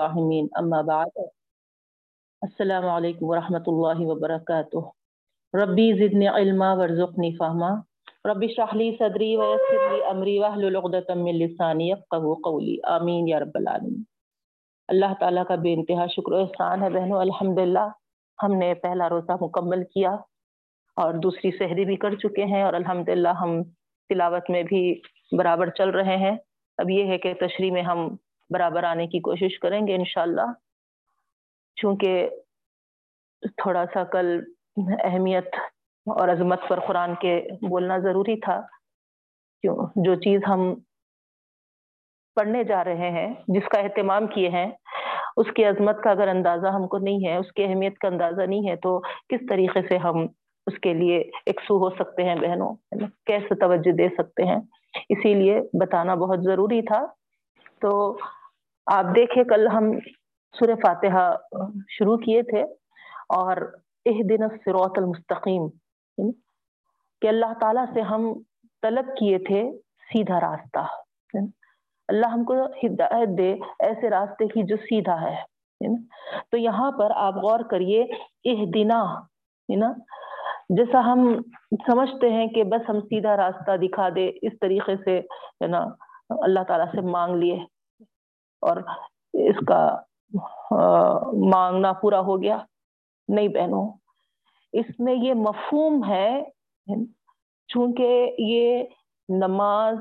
الراحمين أما بعد، السلام عليكم ورحمة الله وبركاته ربي زدني علما وارزقني فهما ربي اشرح لي صدري ويسر لي أمري واحلل عقدة من لساني يفقهوا قولي آمين يا رب العالمين اللہ تعالیٰ کا بے انتہا شکر و احسان ہے بہنوں، الحمدللہ، ہم نے پہلا روزہ مکمل کیا اور دوسری سحری بھی کر چکے ہیں اور الحمدللہ ہم تلاوت میں بھی برابر چل رہے ہیں. اب یہ ہے کہ تشریح میں ہم برابر آنے کی کوشش کریں گے انشاءاللہ۔ چونکہ تھوڑا سا کل اہمیت اور عظمت پر قرآن کے بولنا ضروری تھا۔ کیوں؟ جو چیز ہم پڑھنے جا رہے ہیں، جس کا اہتمام کیے ہیں، اس کی عظمت کا اگر اندازہ ہم کو نہیں ہے، اس کی اہمیت کا اندازہ نہیں ہے، تو کس طریقے سے ہم اس کے لیے ایک سو ہو سکتے ہیں بہنوں؟ کیسے توجہ دے سکتے ہیں؟ اسی لیے بتانا بہت ضروری تھا۔ تو آپ دیکھیں، کل ہم سورہ فاتحہ شروع کیے تھے اور اح دن سروت المستقیم یعنی کہ اللہ تعالیٰ سے ہم طلب کیے تھے سیدھا راستہ یعنی اللہ ہم کو ہدایت دے ایسے راستے کی جو سیدھا ہے یعنی تو یہاں پر آپ غور کریے اح دینا جیسا ہم سمجھتے ہیں کہ بس ہم سیدھا راستہ دکھا دے، اس طریقے سے ہے نا اللہ تعالیٰ سے مانگ لیے۔ اور اس کا مانگنا پورا ہو گیا۔ نہیں بہنوں، اس میں یہ مفہوم ہے، چونکہ یہ نماز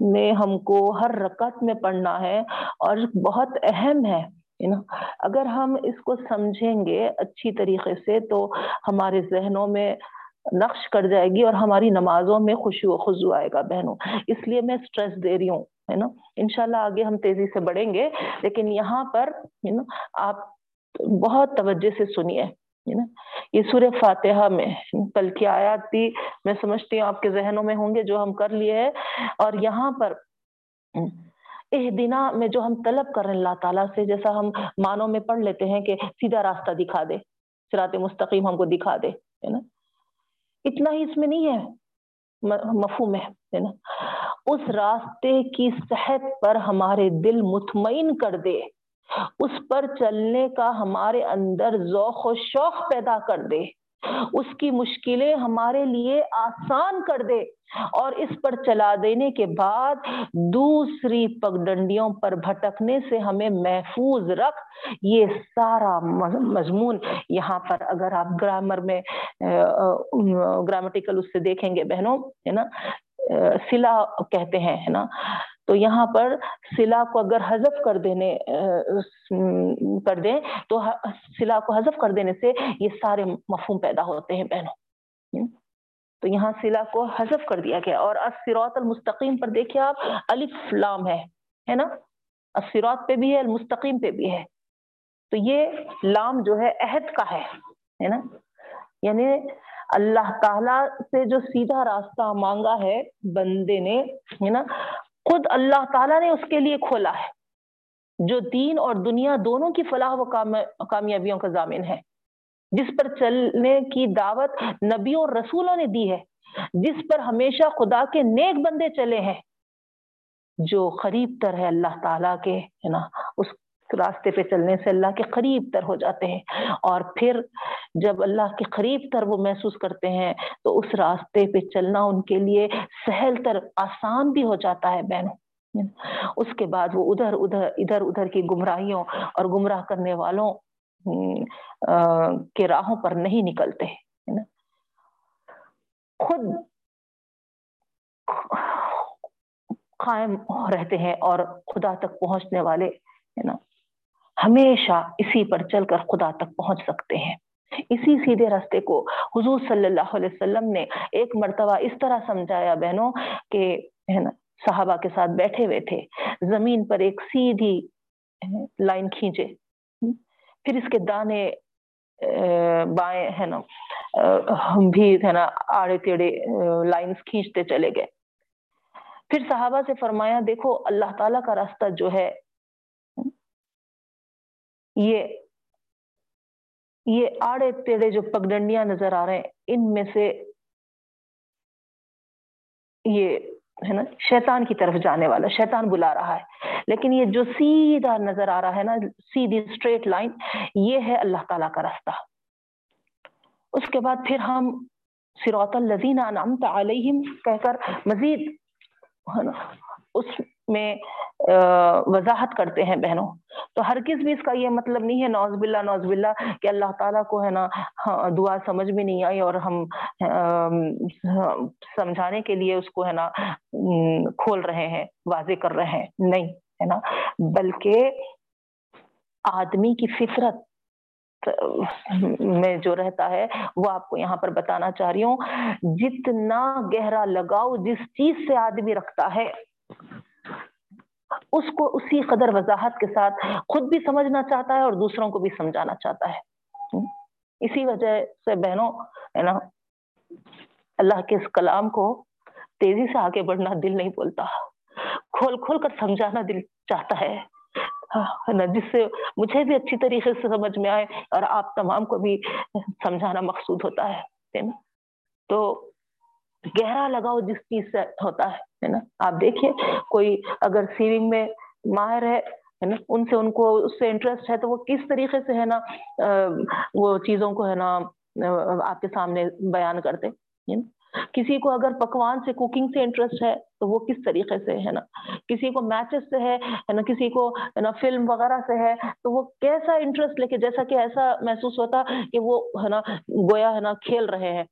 میں ہم کو ہر رکعت میں پڑھنا ہے اور بہت اہم ہے اگر ہم اس کو سمجھیں گے اچھی طریقے سے تو ہمارے ذہنوں میں نقش کر جائے گی اور ہماری نمازوں میں خوشی و خضو آئے گا بہنوں۔ اس لیے میں سٹریس دے رہی ہوں، ہے نا؟ انشاءاللہ آگے ہم تیزی سے بڑھیں گے، لیکن یہاں پر آپ بہت توجہ سے سنیے یہ سورہ فاتحہ میں، کل کی آیات بھی میں سمجھتی ہوں آپ کے ذہنوں میں ہوں گے جو ہم کر لیے ہیں۔ اور یہاں پر اح دینا میں جو ہم طلب کر رہے ہیں اللہ تعالیٰ سے، جیسا ہم مانوں میں پڑھ لیتے ہیں کہ سیدھا راستہ دکھا دے سرات مستقیم ہم کو دکھا دے، ہے نا؟ اتنا ہی اس میں نہیں ہے۔ مفہوم ہے نا۔ اس راستے کی صحت پر ہمارے دل مطمئن کر دے۔ اس پر چلنے کا ہمارے اندر ذوق و شوق پیدا کر دے۔ اس کی مشکلیں ہمارے لیے آسان کر دے اور اس پر چلا دینے کے بعد دوسری پگڈنڈیوں پر بھٹکنے سے ہمیں محفوظ رکھ۔ یہ سارا مضمون یہاں پر اگر آپ گرامر میں گرامیٹیکل اس سے دیکھیں گے بہنوں، ہے نا؟ سلا کہتے ہیں، ہے نا؟ تو یہاں پر سلا کو اگر حذف کر دینے کر دیں، تو سلا کو حذف کر دینے سے یہ سارے مفہوم پیدا ہوتے ہیں بہنوں۔ تو یہاں سلا کو حذف کر دیا گیا۔ اور اسرات المستقیم پر دیکھیے آپ، الف لام ہے ہے نا؟ اسرات پہ بھی ہے، المستقیم پہ بھی ہے۔ تو یہ لام جو ہے، عہد کا ہے نا؟ یعنی اللہ تعالی سے جو سیدھا راستہ مانگا ہے بندے نے، ہے نا؟ خود اللہ تعالیٰ نے اس کے لیے کھولا ہے۔ جو دین اور دنیا دونوں کی فلاح و کامیابیوں کا ضامن ہے۔ جس پر چلنے کی دعوت نبیوں اور رسولوں نے دی ہے۔ جس پر ہمیشہ خدا کے نیک بندے چلے ہیں۔ جو قریب تر ہے اللہ تعالیٰ کے، ہے نا؟ اس راستے پہ چلنے سے اللہ کے قریب تر ہو جاتے ہیں۔ اور پھر جب اللہ کے قریب تر وہ محسوس کرتے ہیں، تو اس راستے پہ چلنا ان کے لیے سہل تر، آسان بھی ہو جاتا ہے بہنوں اس کے بعد وہ ادھر ادھر ادھر ادھر کی گمراہیوں اور گمراہ کرنے والوں کے راہوں پر نہیں نکلتے۔ خود قائم رہتے ہیں اور خدا تک پہنچنے والے، ہے نا۔ ہمیشہ اسی پر چل کر خدا تک پہنچ سکتے ہیں۔ اسی سیدھے راستے کو حضور صلی اللہ علیہ وسلم نے ایک مرتبہ اس طرح سمجھایا، بہنوں، کہ ہے نا، صحابہ کے ساتھ بیٹھے ہوئے تھے۔ زمین پر ایک سیدھی لائن کھینچے۔ پھر اس کے دانے بائیں، ہے نا بھی، ہے نا، آڑے ٹیڑے لائنز کھینچتے چلے گئے۔ پھر صحابہ سے فرمایا، دیکھو، اللہ تعالیٰ کا راستہ جو ہے یہ یہ آڑے تیڑے جو پگڈنڈیاں نظر آ رہے ہیں، ان میں سے یہ ہے نا، شیطان کی طرف جانے والا، شیطان بلا رہا ہے۔ لیکن یہ جو سیدھا نظر آ رہا ہے نا، سیدھی اسٹریٹ لائن یہ ہے اللہ تعالیٰ کا راستہ اس کے بعد پھر ہم سروت الزین انعمت علیہم کہہ کر مزید اس میں وضاحت کرتے ہیں بہنوں۔ تو ہر کس بھی اس کا یہ مطلب نہیں ہے نوز باللہ نوز باللہ، کہ اللہ تعالیٰ کو ہے نا ہاں، دعا سمجھ بھی نہیں آئی اور ہم سمجھانے کے لیے اس کو ہے نا کھول رہے ہیں، واضح کر رہے ہیں۔ نہیں، ہے نا۔ بلکہ آدمی کی فطرت، میں جو رہتا ہے، وہ آپ کو یہاں پر بتانا چاہ رہی ہوں۔ جتنا گہرا لگاؤ جس چیز سے آدمی رکھتا ہے اس کو اسی قدر وضاحت کے ساتھ خود بھی سمجھنا چاہتا ہے اور دوسروں کو بھی سمجھانا چاہتا ہے۔ اسی وجہ سے بہنوں، ہے نا، اللہ کے اس کلام کو تیزی سے آگے بڑھنا دل نہیں بولتا۔ کھول کھول کر سمجھانا دل چاہتا ہے۔ ہاں، نا، جس سے مجھے بھی اچھی طریقے سے سمجھ میں آئے اور آپ تمام کو بھی سمجھانا مقصود ہوتا ہے تو گہرا لگاؤ جس چیز سے ہوتا ہے نا؟ آپ دیکھیے، کوئی اگر سیونگ میں ماہر ہے نا؟ ان سے ان کو، اس سے انٹرسٹ ہے تو وہ کس طریقے سے ہے نا وہ چیزوں کو ہے نا آپ کے سامنے بیان کرتے کسی کو اگر پکوان سے کوکنگ سے انٹرسٹ ہے تو وہ کس طریقے سے ہے نا؟ کسی کو میچز سے ہے نا؟ کسی کو، ہے نا فلم وغیرہ سے ہے تو وہ کیسا انٹرسٹ لے کے، جیسا کہ ایسا محسوس ہوتا کہ وہ، ہے نا، گویا، ہے نا، کھیل رہے ہیں۔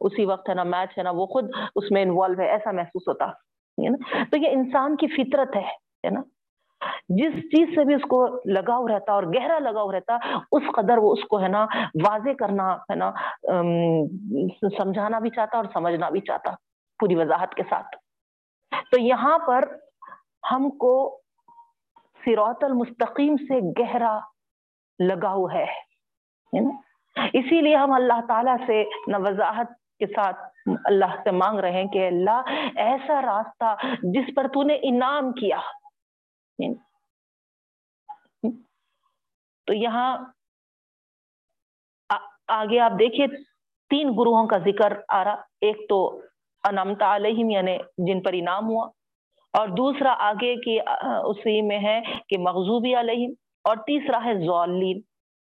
اسی وقت ہے نا میچ ہے نا، وہ خود اس میں انوالو ہے، ایسا محسوس ہوتا۔ ہے نا؟ تو یہ انسان کی فطرت ہے نا؟ جس چیز سے بھی اس کو لگاؤ رہتا اور گہرا لگاؤ رہتا، اس قدر وہ اس کو ہے نا واضح کرنا، ہے نا سمجھانا بھی چاہتا اور سمجھنا بھی چاہتا پوری وضاحت کے ساتھ۔ تو یہاں پر ہم کو سیروت المستقیم سے گہرا لگاؤ ہے اسی لیے ہم اللہ تعالیٰ سے نہ وضاحت کے ساتھ اللہ سے مانگ رہے ہیں کہ اللہ ایسا راستہ جس پر تو نے انعام کیا۔ تو یہاں آگے آپ دیکھیے تین گروہوں کا ذکر آ رہا۔ ایک تو انمتا علیہم یعنی جن پر انعام ہوا۔ اور دوسرا آگے کی اسی میں ہے کہ مغزوبی علیہم۔ اور تیسرا ہے زوالین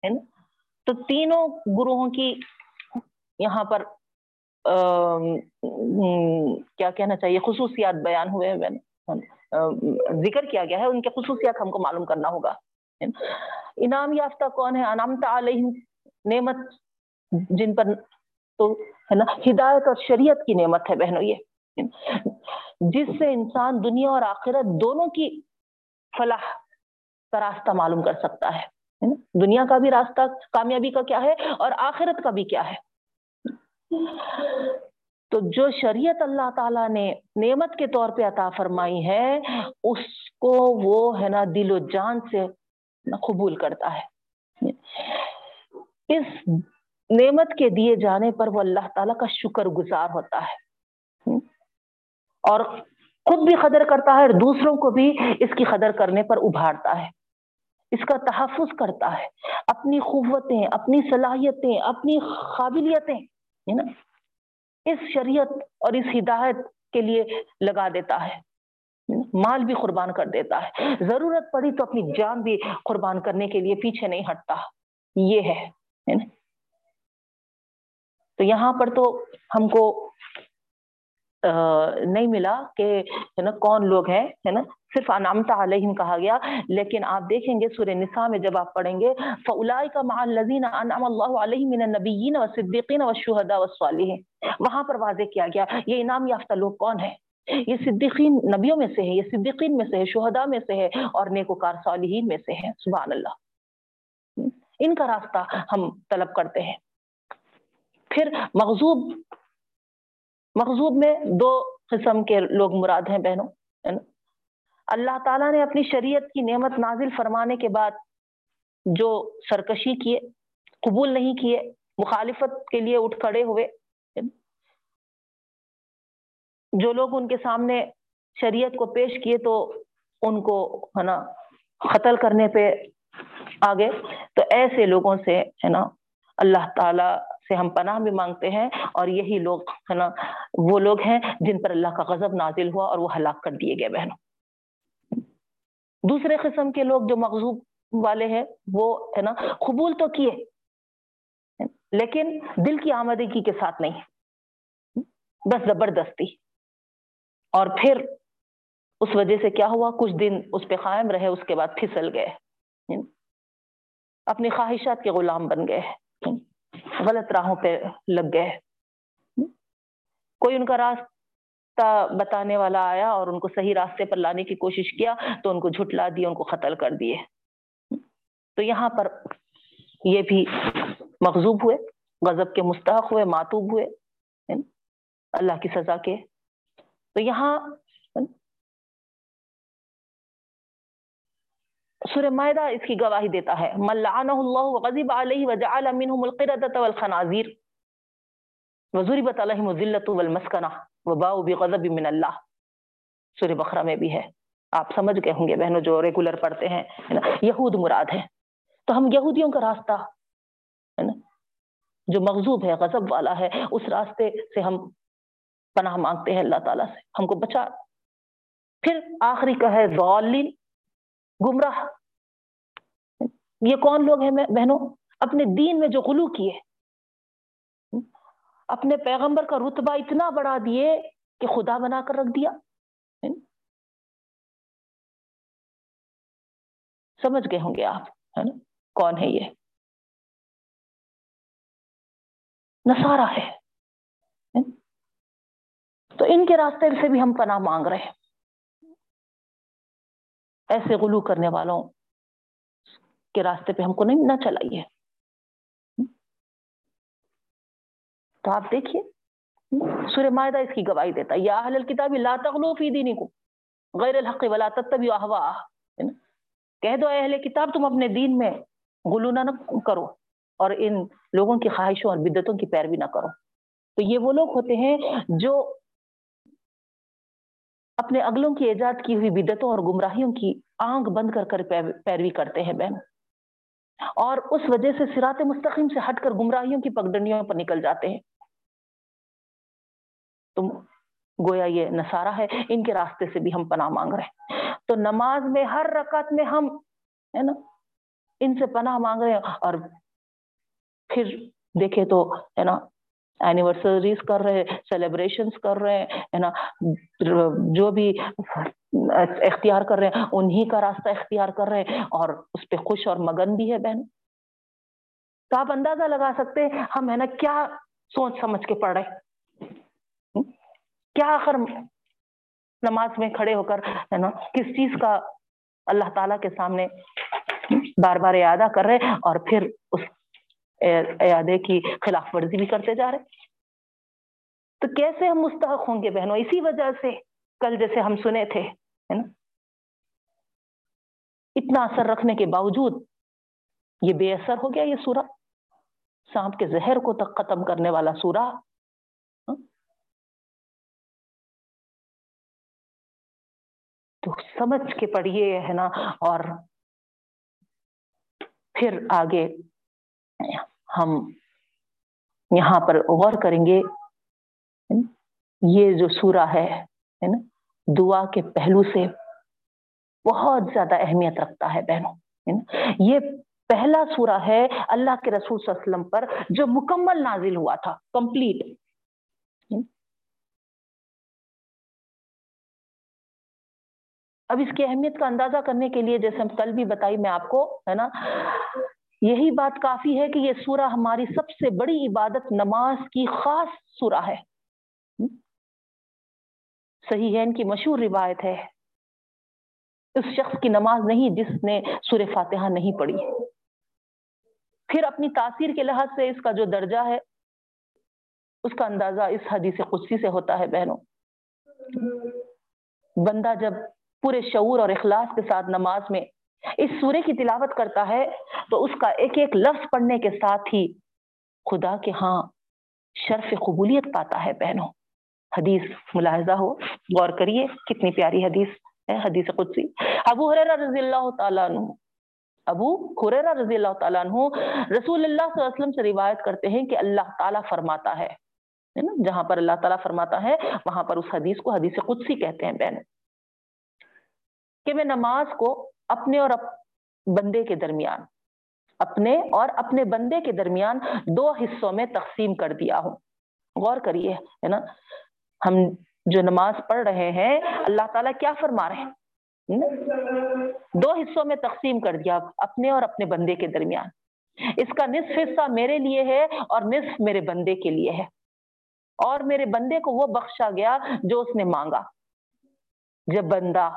ہے نا؟ تو تینوں گروہوں کی یہاں پر کیا کہنا چاہیے، خصوصیات بیان ہوئے ہیں۔ ذکر کیا گیا ہے، ان کے خصوصیات ہم کو معلوم کرنا ہوگا۔ انعام یافتہ کون ہے؟ انعام علیہم، نعمت جن پر تو ہے نا، ہدایت اور شریعت کی نعمت ہے بہنوں یہ۔ جس سے انسان دنیا اور آخرت دونوں کی فلاح کا راستہ معلوم کر سکتا ہے۔ دنیا کا بھی راستہ کامیابی کا کیا ہے اور آخرت کا بھی کیا ہے؟ تو جو شریعت اللہ تعالیٰ نے نعمت کے طور پہ عطا فرمائی ہے، اس کو وہ ہے نا دل و جان سے قبول کرتا ہے۔ اس نعمت کے دیے جانے پر وہ اللہ تعالیٰ کا شکر گزار ہوتا ہے۔ اور خود بھی قدر کرتا ہے اور دوسروں کو بھی اس کی قدر کرنے پر ابھارتا ہے۔ اس کا تحفظ کرتا ہے۔ اپنی قوتیں، اپنی صلاحیتیں، اپنی قابلیتیں، ہے نا؟ اس شریعت اور اس ہدایت کے لیے لگا دیتا ہے۔ مال بھی قربان کر دیتا ہے۔ ضرورت پڑی تو اپنی جان بھی قربان کرنے کے لیے پیچھے نہیں ہٹتا۔ یہ ہے تو یہاں پر تو ہم کو نہیں ملا کہ، ہے نا، کون لوگ ہیں، ہے نا، صرف انامتا علیہم کہا گیا، لیکن آپ دیکھیں گے سورہ نساء میں جب آپ پڑھیں گے فَأُولَئِكَ مَعَ الَّذِينَ أَنْعَمَ اللَّهُ عَلَيْهِم مِّنَ النَّبِيِّينَ وَالصِّدِّيقِينَ وَالشُّهَدَاءِ وَالصَّالِحِينَ۔ وہاں پر واضح کیا گیا، یہ انعام یافتہ لوگ کون ہیں؟ یہ صدیقین نبیوں میں سے ہے یہ صدیقین میں سے ہے شہداء میں سے ہے اور نیکوکار صالحین میں سے ہے سبحان اللہ۔ ان کا راستہ ہم طلب کرتے ہیں۔ پھر مغزوب مغزوب میں دو قسم کے لوگ مراد ہیں بہنوں اللہ تعالیٰ نے اپنی شریعت کی نعمت نازل فرمانے کے بعد جو سرکشی کیے، قبول نہیں کیے، مخالفت کے لیے اٹھ کھڑے ہوئے جو لوگ ان کے سامنے شریعت کو پیش کیے تو ان کو، ہے نا، قتل کرنے پہ آگے، تو ایسے لوگوں سے، ہے نا، اللہ تعالی سے ہم پناہ بھی مانگتے ہیں اور یہی لوگ ہے نا، وہ لوگ ہیں جن پر اللہ کا غضب نازل ہوا اور وہ ہلاک کر دیے گئے بہنوں۔ دوسرے قسم کے لوگ جو مغزوب والے ہیں، وہ ہے نا قبول تو کیے، لیکن دل کی آمدگی کے ساتھ نہیں۔ بس زبردستی۔ اور پھر اس وجہ سے کیا ہوا؟ کچھ دن اس پہ قائم رہے، اس کے بعد پھسل گئے۔ اپنی خواہشات کے غلام بن گئے۔ غلط راہوں پہ لگ گئے۔ کوئی ان کا راستہ بتانے والا آیا اور ان کو صحیح راستے پر لانے کی کوشش کیا تو ان کو جھٹلا دیا ان کو قتل کر دیے۔ تو یہاں پر یہ بھی مغزوب ہوئے، غضب کے مستحق ہوئے، ماتوب ہوئے اللہ کی سزا کے۔ تو یہاں سورہ معدہ اس کی گواہی دیتا ہے۔ من اللہ وغضب علیہ وجعل منهم القردة والخنازیر وضربت علیہم الذلة والمسکنہ وباؤوا بغضب من اللہ۔ سورہ بقرہ میں بھی ہے۔ آپ سمجھ گئے ہوں گے بہنوں جو ریگولر پڑھتے ہیں یہود مراد ہے تو ہم یہودیوں کا راستہ، ہے نا؟ جو مغزوب ہے، غضب والا ہے، اس راستے سے ہم پناہ مانگتے ہیں اللہ تعالیٰ سے۔ ہم کو بچا۔ پھر آخری کا ہے ضالین گمراہ۔ یہ کون لوگ ہیں بہنوں؟ اپنے دین میں جو غلو کیے۔ اپنے پیغمبر کا رتبہ اتنا بڑھا دیے کہ خدا بنا کر رکھ دیا۔ سمجھ گئے ہوں گے آپ، ہے نا؟ کون ہے یہ؟ نسارا ہے۔ تو ان کے راستے سے بھی ہم پناہ مانگ رہے ہیں۔ ایسے غلو کرنے والوں کے راستے پہ ہم کو نہیں، نہ چلائیے۔ تو آپ دیکھیے۔ سورہ معاہدہ اس کی گواہی دیتا یا اہل الکتاب لا تغلو فی دینکم غیر الحق ولا تتبعوا اهواء کہہ دو اہل کتاب، تم اپنے دین میں غلو نہ کرو اور ان لوگوں کی خواہشوں اور بدتوں کی پیروی نہ کرو۔ تو یہ وہ لوگ ہوتے ہیں جو اپنے اگلوں کی ایجاد کی ہوئی بدتوں اور گمراہیوں کی آنکھ بند کر کر پیروی کرتے ہیں بہن۔ اور اس وجہ سے سرات مستقیم سے ہٹ کر گمراہیوں کی پگڈنڈیوں پر نکل جاتے ہیں۔ تم گویا یہ نصارہ ہے، ان کے راستے سے بھی ہم پناہ مانگ رہے ہیں۔ تو نماز میں ہر رکعت میں ہم، ہے نا، ان سے پناہ مانگ رہے ہیں۔ اور پھر دیکھے تو، ہے نا اینیورسریز کر رہے سیلیبریشن کر رہے ہیں نا، جو بھی اختیار کر رہے ہیں، انہی کا راستہ اختیار کر رہے ہیں اور اس پہ خوش اور مگن بھی ہے بہن۔ تو آپ اندازہ لگا سکتے ہیں ہم، ہے نا، کیا سوچ سمجھ کے پڑھ رہے کیا آخر نماز میں کھڑے ہو کر، ہے نا، کس چیز کا اللہ تعالی کے سامنے بار بار اعادہ کر رہے اور پھر اس اعادے کی خلاف ورزی بھی کرتے جا رہے تو کیسے ہم مستحق ہوں گے بہنوں؟ اسی وجہ سے کل جیسے ہم سنے تھے، ہے نا؟ اتنا اثر رکھنے کے باوجود یہ بے اثر ہو گیا یہ سورہ۔ سانپ کے زہر کو تک ختم کرنے والا سورہ۔ تو سمجھ کے پڑھیے، ہے نا؟ اور پھر آگے۔ ہم یہاں پر غور کریں گے یہ جو سورہ ہے نا؟ دعا کے پہلو سے بہت زیادہ اہمیت رکھتا ہے بہنوں یہ پہلا سورہ ہے اللہ کے رسول صلی اللہ علیہ وسلم پر جو مکمل نازل ہوا تھا، کمپلیٹ اب اس کی اہمیت کا اندازہ کرنے کے لیے جیسے ہم کل بھی بتائی، میں آپ کو، ہے نا؟ یہی بات کافی ہے کہ یہ سورہ ہماری سب سے بڑی عبادت نماز کی خاص سورہ ہے۔ صحیح ہے، ان کی مشہور روایت ہے۔ اس شخص کی نماز نہیں جس نے سور فاتحہ نہیں پڑھی۔ پھر اپنی تاثیر کے لحاظ سے اس کا جو درجہ ہے، اس کا اندازہ اس حدیث قدسی سے ہوتا ہے، بہنوں۔ بندہ جب پورے شعور اور اخلاص کے ساتھ نماز میں اس سورے کی تلاوت کرتا ہے تو اس کا ایک ایک لفظ پڑھنے کے ساتھ ہی خدا کے ہاں شرف قبولیت پاتا ہے بہنوں۔ حدیث ملاحظہ ہو، غور کریے، کتنی پیاری حدیث ہے، حدیث قدسی۔ ابو حریر رضی اللہ تعالیٰ عنہ، ابو خریرہ رضی اللہ تعالیٰ عنہ رسول اللہ صلی اللہ علیہ وسلم سے روایت کرتے ہیں کہ اللہ تعالیٰ فرماتا ہے جہاں پر اللہ تعالیٰ فرماتا ہے، وہاں پر اس حدیث کو حدیث قدسی کہتے ہیں بہن کہ میں نماز کو اپنے اور بندے کے درمیان، اپنے اور اپنے بندے کے درمیان دو حصوں میں تقسیم کر دیا ہوں۔ غور کریے، ہے نا؟ ہم جو نماز پڑھ رہے ہیں، اللہ تعالیٰ کیا فرما رہے ہیں؟ دو حصوں میں تقسیم کر دیا اپنے اور اپنے بندے کے درمیان۔ اس کا نصف حصہ میرے لیے ہے اور نصف میرے بندے کے لیے ہے۔ اور میرے بندے کو وہ بخشا گیا جو اس نے مانگا۔ جب بندہ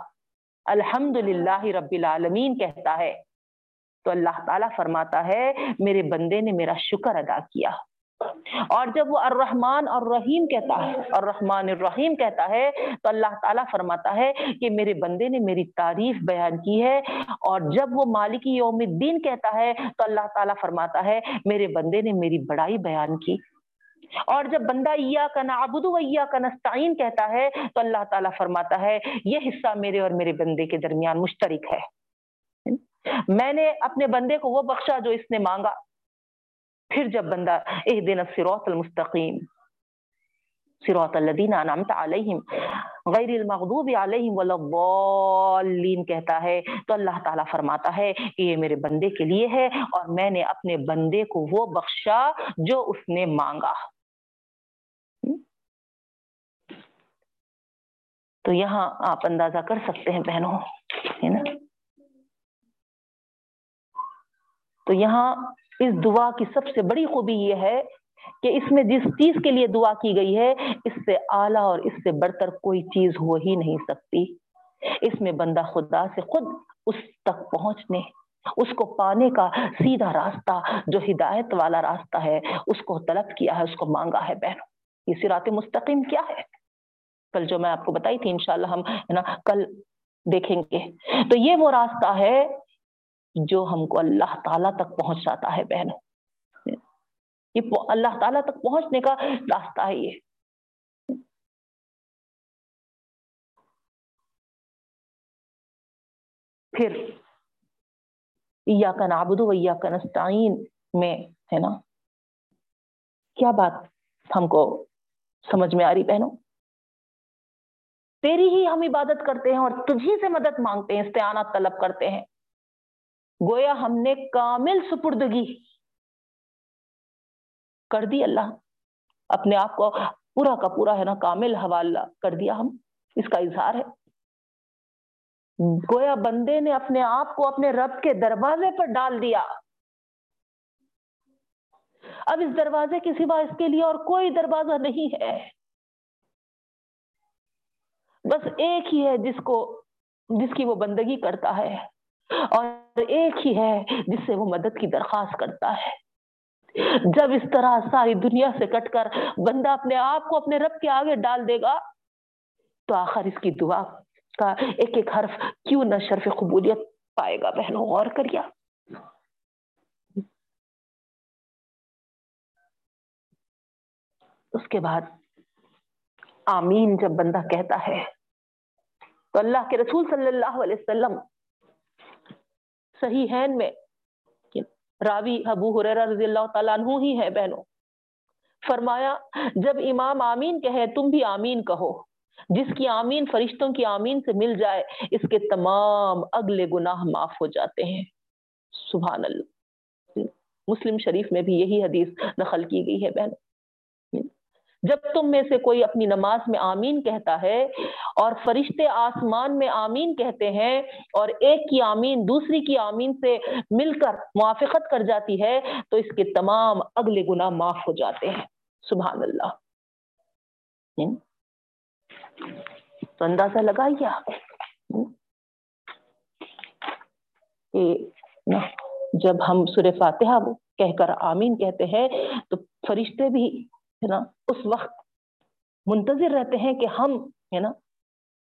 الحمد للہ رب العالمین کہتا ہے۔ تو اللہ تعالیٰ فرماتا ہے، میرے بندے نے میرا شکر ادا کیا۔ اور جب وہ الرحمن اور رحیم کہتا ہے اور رحمان الرحیم کہتا ہے، تو اللہ تعالیٰ فرماتا ہے کہ میرے بندے نے میری تعریف بیان کی ہے۔ اور جب وہ مالکی یوم الدین کہتا ہے، تو اللہ تعالیٰ فرماتا ہے، میرے بندے نے میری بڑائی بیان کی۔ اور جب بندہ یا کا نعبد و یا کا نستعین کہتا ہے تو اللہ تعالیٰ فرماتا ہے، یہ حصہ میرے اور میرے بندے کے درمیان مشترک ہے۔ میں نے اپنے بندے کو وہ بخشا جو اس نے مانگا۔ پھر جب بندہ اہ دن سروت المستقیم سروت الذین انعمت علیہم، غیر المغضوب علیہم والضالین کہتا ہے، تو اللہ تعالیٰ فرماتا ہے کہ یہ میرے بندے کے لیے ہے اور میں نے اپنے بندے کو وہ بخشا جو اس نے مانگا۔ تو یہاں آپ اندازہ کر سکتے ہیں بہنوں، ہے نا؟ تو یہاں اس دعا کی سب سے بڑی خوبی یہ ہے کہ اس میں جس چیز کے لیے دعا کی گئی ہے، اس سے اعلیٰ اور اس سے بڑھ کوئی چیز ہو ہی نہیں سکتی۔ اس میں بندہ خدا سے خود اس تک پہنچنے، اس کو پانے کا سیدھا راستہ جو ہدایت والا راستہ ہے، اس کو طلب کیا ہے، اس کو مانگا ہے بہنوں۔ یہ سرات مستقیم کیا ہے؟ کل جو میں آپ کو بتائی تھی، انشاءاللہ ہم نا، کل دیکھیں گے۔ تو یہ وہ راستہ ہے جو ہم کو اللہ تعالیٰ تک پہنچاتا ہے بہن یہ اللہ تعالیٰ تک پہنچنے کا راستہ ہے یہ۔ پھر کا نابدو ویا کا نستعین میں، ہے نا، کیا بات ہم کو سمجھ میں آ رہی بہنوں؟ تیری ہی ہم عبادت کرتے ہیں اور تجھی سے مدد مانگتے ہیں، استعانت طلب کرتے ہیں۔ گویا ہم نے کامل سپردگی کر دی اللہ۔ اپنے آپ کو پورا کا پورا ہے نا، کامل حوالہ کر دیا ہم۔ اس کا اظہار ہے۔ گویا بندے نے اپنے آپ کو اپنے رب کے دروازے پر ڈال دیا۔ اب اس دروازے کے سوا اس کے لیے اور کوئی دروازہ نہیں ہے۔ بس ایک ہی ہے جس کو جس کی وہ بندگی کرتا ہے اور ایک ہی ہے جس سے وہ مدد کی درخواست کرتا ہے۔ جب اس طرح ساری دنیا سے کٹ کر بندہ اپنے آپ کو اپنے رب کے آگے ڈال دے گا، تو آخر اس کی دعا کا ایک ایک حرف کیوں نہ شرف قبولیت پائے گا بہنوں، غور کریا اس کے بعد آمین جب بندہ کہتا ہے۔ تو اللہ کے رسول صلی اللہ علیہ وسلم صحیح ہے میں راوی ابو حریرہ رضی اللہ تعالیٰ عنہ ہی ہے بہنوں۔ فرمایا، جب امام آمین کہے، تم بھی آمین کہو۔ جس کی آمین فرشتوں کی آمین سے مل جائے، اس کے تمام اگلے گناہ معاف ہو جاتے ہیں۔ سبحان اللہ۔ مسلم شریف میں بھی یہی حدیث نقل کی گئی ہے بہنوں۔ جب تم میں سے کوئی اپنی نماز میں آمین کہتا ہے اور فرشتے آسمان میں آمین کہتے ہیں اور ایک کی آمین دوسری کی آمین سے مل کر موافقت کر جاتی ہے، تو اس کے تمام اگلے گناہ معاف ہو جاتے ہیں۔ سبحان اللہ۔ تو اندازہ لگائیے کہ جب ہم سورہ فاتحہ کہہ کر آمین کہتے ہیں، تو فرشتے بھی ہے نا، اس وقت منتظر رہتے ہیں کہ ہم، ہے نا،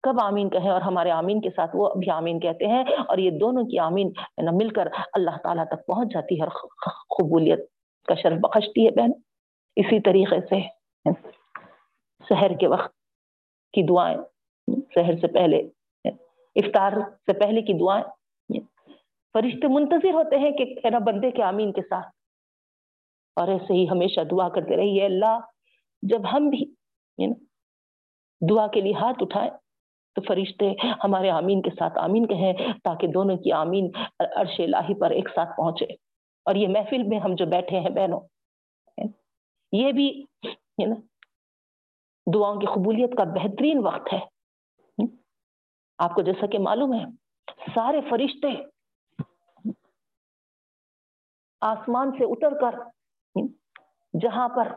کب آمین کہیں اور ہمارے آمین کے ساتھ، وہ بھی آمین کہتے ہیں اور یہ دونوں کی آمین، ہے نا، مل کر اللہ تعالیٰ تک پہنچ جاتی ہے قبولیت کا شرف بخشتی ہے بہن۔ اسی طریقے سے شہر کے وقت کی دعائیں شہر سے پہلے افطار سے پہلے کی دعائیں۔ فرشتے منتظر ہوتے ہیں کہ نا، بندے کے آمین کے ساتھ اور ایسے ہی ہمیشہ دعا کرتے رہیے اللہ، جب ہم بھی دعا کے لیے ہاتھ اٹھائیں تو فرشتے ہمارے آمین کے ساتھ آمین کہیں، تاکہ دونوں کی آمین عرش الہی پر ایک ساتھ پہنچے۔ اور یہ محفل میں ہم جو بیٹھے ہیں بہنوں یہ بھی دعاؤں کی قبولیت کا بہترین وقت ہے۔ آپ کو جیسا کہ معلوم ہے، سارے فرشتے آسمان سے اتر کر جہاں پر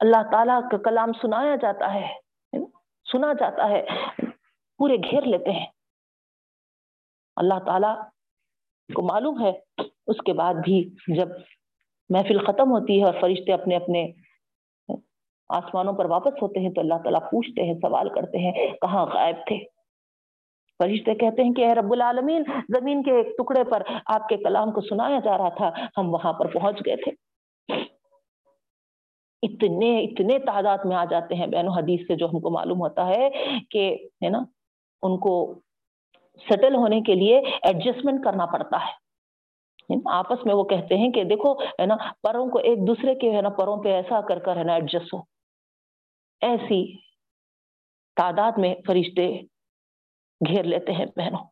اللہ تعالی کا کلام سنایا جاتا ہے، سنا جاتا ہے، پورے گھیر لیتے ہیں۔ اللہ تعالی کو معلوم ہے، اس کے بعد بھی جب محفل ختم ہوتی ہے اور فرشتے اپنے اپنے آسمانوں پر واپس ہوتے ہیں، تو اللہ تعالیٰ پوچھتے ہیں، سوال کرتے ہیں، کہاں غائب تھے؟ فرشتے کہتے ہیں کہ اے رب العالمین، زمین کے ایک ٹکڑے پر آپ کے کلام کو سنایا جا رہا تھا، ہم وہاں پر پہنچ گئے تھے۔ اتنے اتنے تعداد میں آ جاتے ہیں بین حدیث سے جو ہم کو معلوم ہوتا ہے کہ، ہے نا، ان کو سیٹل ہونے کے لیے ایڈجسٹمنٹ کرنا پڑتا ہے۔ آپس میں وہ کہتے ہیں کہ دیکھو، ہے نا، پروں کو ایک دوسرے کے، ہے نا، پروں پہ ایسا کر کر، ہے نا ایڈجسٹ ہو۔ ایسی تعداد میں فرشتے گھیر لیتے ہیں بہنوں۔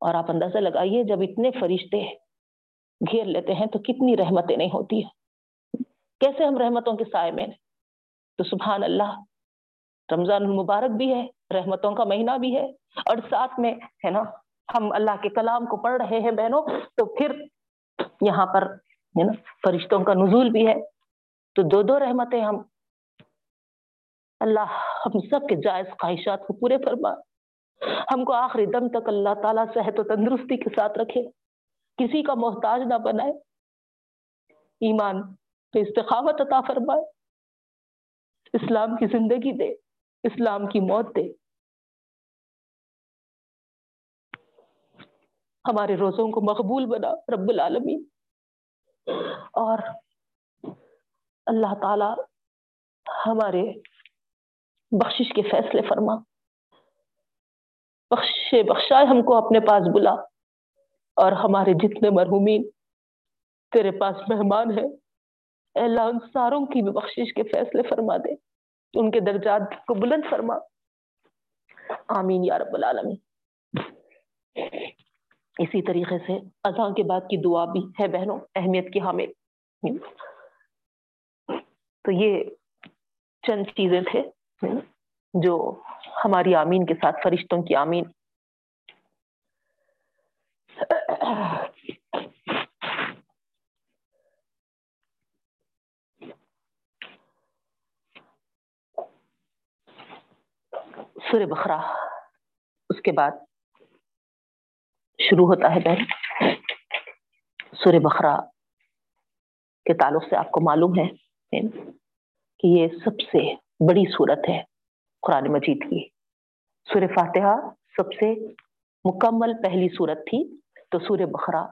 اور آپ اندازہ لگائیے، جب اتنے فرشتے گھیر لیتے ہیں تو کتنی رحمتیں نہیں ہوتی ہیں۔ کیسے ہم رحمتوں کے سائے میں تو سبحان اللہ، رمضان المبارک بھی ہے، رحمتوں کا مہینہ بھی ہے، اور ساتھ میں ہے نا، ہم اللہ کے کلام کو پڑھ رہے ہیں بہنوں، تو پھر یہاں پر ہے نا، فرشتوں کا نزول بھی ہے۔ تو دو دو رحمتیں ہم، اللہ ہم سب کے جائز خواہشات کو پورے فرما۔ ہم کو آخری دم تک اللہ تعالیٰ صحت و تندرستی کے ساتھ رکھے۔ کسی کا محتاج نہ بنائے۔ ایمان تو استخاوت عطا فرمائے۔ اسلام کی زندگی دے، اسلام کی موت دے۔ ہمارے روزوں کو مقبول بنا، رب العالمین۔ اور اللہ تعالی ہمارے بخشش کے فیصلے فرما۔ بخشے بخشائے ہم کو اپنے پاس بلا۔ اور ہمارے جتنے مرحومین، تیرے پاس مہمان ہیں۔ اللہ ان ساروں کی بھی بخشش کے فیصلے فرما دے۔ ان کے درجات کو بلند فرما۔ آمین یا رب العالمین۔ اسی طریقے سے اذان کے بعد کی دعا بھی ہے بہنوں، اہمیت کی حامل۔ تو یہ چند چیزیں تھے جو ہماری آمین کے ساتھ فرشتوں کی آمین۔ سور بخرا اس کے بعد شروع ہوتا ہے بہن سور بخرا کے تعلق سے آپ کو معلوم ہے کہ یہ سب سے بڑی صورت ہے قرآن مجید کی۔ سور فاتحہ سب سے مکمل پہلی صورت تھی، تو سور بخرا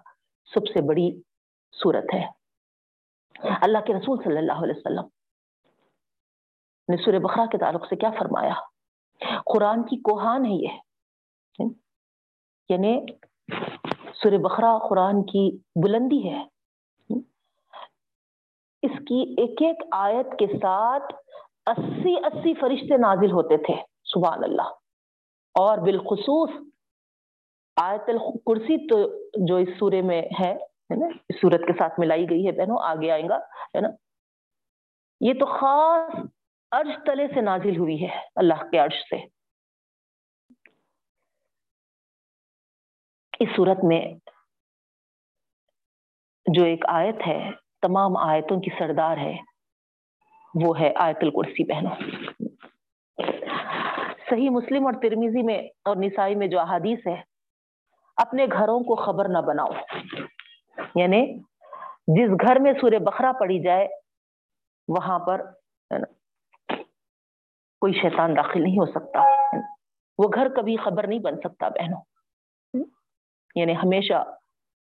سب سے بڑی صورت ہے۔ اللہ کے رسول صلی اللہ علیہ وسلم نے سور بخرا کے تعلق سے کیا فرمایا؟ قرآن کی کوہان ہے یہ۔ یعنی سور بخرا قرآن کی بلندی ہے۔ اس کی ایک ایک آیت کے ساتھ اسی اسی فرشتے نازل ہوتے تھے، سبحان اللہ۔ اور بالخصوص آیت الکرسی تو جو اس سورے میں ہے اس صورت کے ساتھ ملائی گئی ہے بہنوں، آگے آئیں گا، ہے نا۔ یہ تو خاص عرش تلے سے نازل ہوئی ہے، اللہ کے عرش سے۔ اس صورت میں جو ایک آیت ہے، تمام آیتوں کی سردار ہے، وہ ہے آیت الکرسی بہنوں۔ صحیح مسلم اور ترمیزی میں اور نسائی میں جو احادیث ہے، اپنے گھروں کو خبر نہ بناؤ۔ یعنی جس گھر میں سورہ بخرا پڑی جائے، وہاں پر کوئی شیطان داخل نہیں ہو سکتا۔ وہ گھر کبھی خبر نہیں بن سکتا، بہنوں۔ یعنی ہمیشہ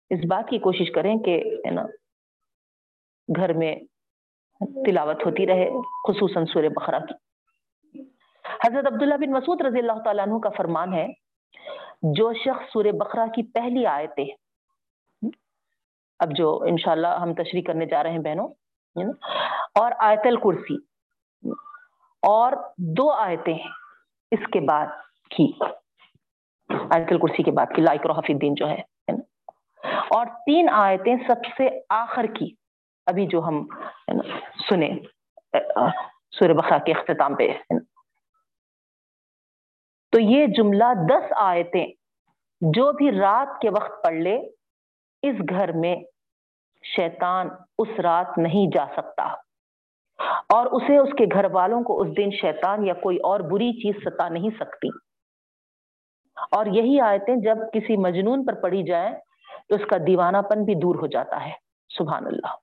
اس بات کی کوشش کریں کہ نا، گھر میں تلاوت ہوتی رہے، خصوصاً سور بخرا کی۔ حضرت عبداللہ بن مسعود رضی اللہ تعالیٰ عنہ کا فرمان ہے، جو شخص سور بقرہ کی پہلی آیتیں، اب جو انشاءاللہ ہم تشریح کرنے جا رہے ہیں بہنوں، اور آیت الکرسی۔ اور دو آیتیں اس کے بعد کی۔ آیت الکرسی کے بعد کی۔ لائک روحف الدین جو ہے اور تین آیتیں سب سے آخر کی۔ ابھی جو ہم سنے سور بخرا کے اختتام پہ تو یہ جملہ دس آیتیں جو بھی رات کے وقت پڑھ لے، اس گھر میں شیطان اس رات نہیں جا سکتا۔ اور اسے اس کے گھر والوں کو اس دن شیطان یا کوئی اور بری چیز ستا نہیں سکتی۔ اور یہی آیتیں جب کسی مجنون پر پڑھی جائیں، تو اس کا دیوانہ پن بھی دور ہو جاتا ہے۔ سبحان اللہ۔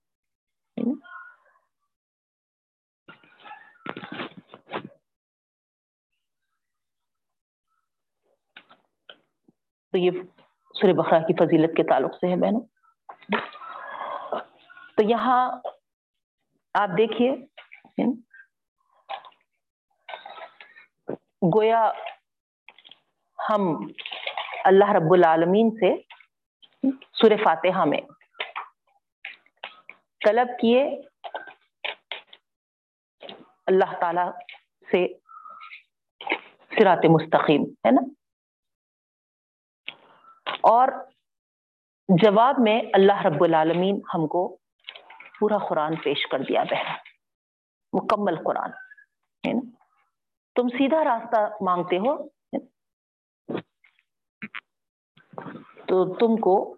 تو یہ سر بخرا کی فضیلت کے تعلق سے ہے بہنوں۔ تو یہاں آپ دیکھیے گویا ہم اللہ رب العالمین سے سور فاتحہ میں طلب کیے اللہ تعالی سے سرات مستقیم، ہے نا؟ اور جواب میں اللہ رب العالمین ہم کو پورا قرآن پیش کر دیا بہن مکمل قرآن۔ تم سیدھا راستہ مانگتے ہو۔ تو تم کو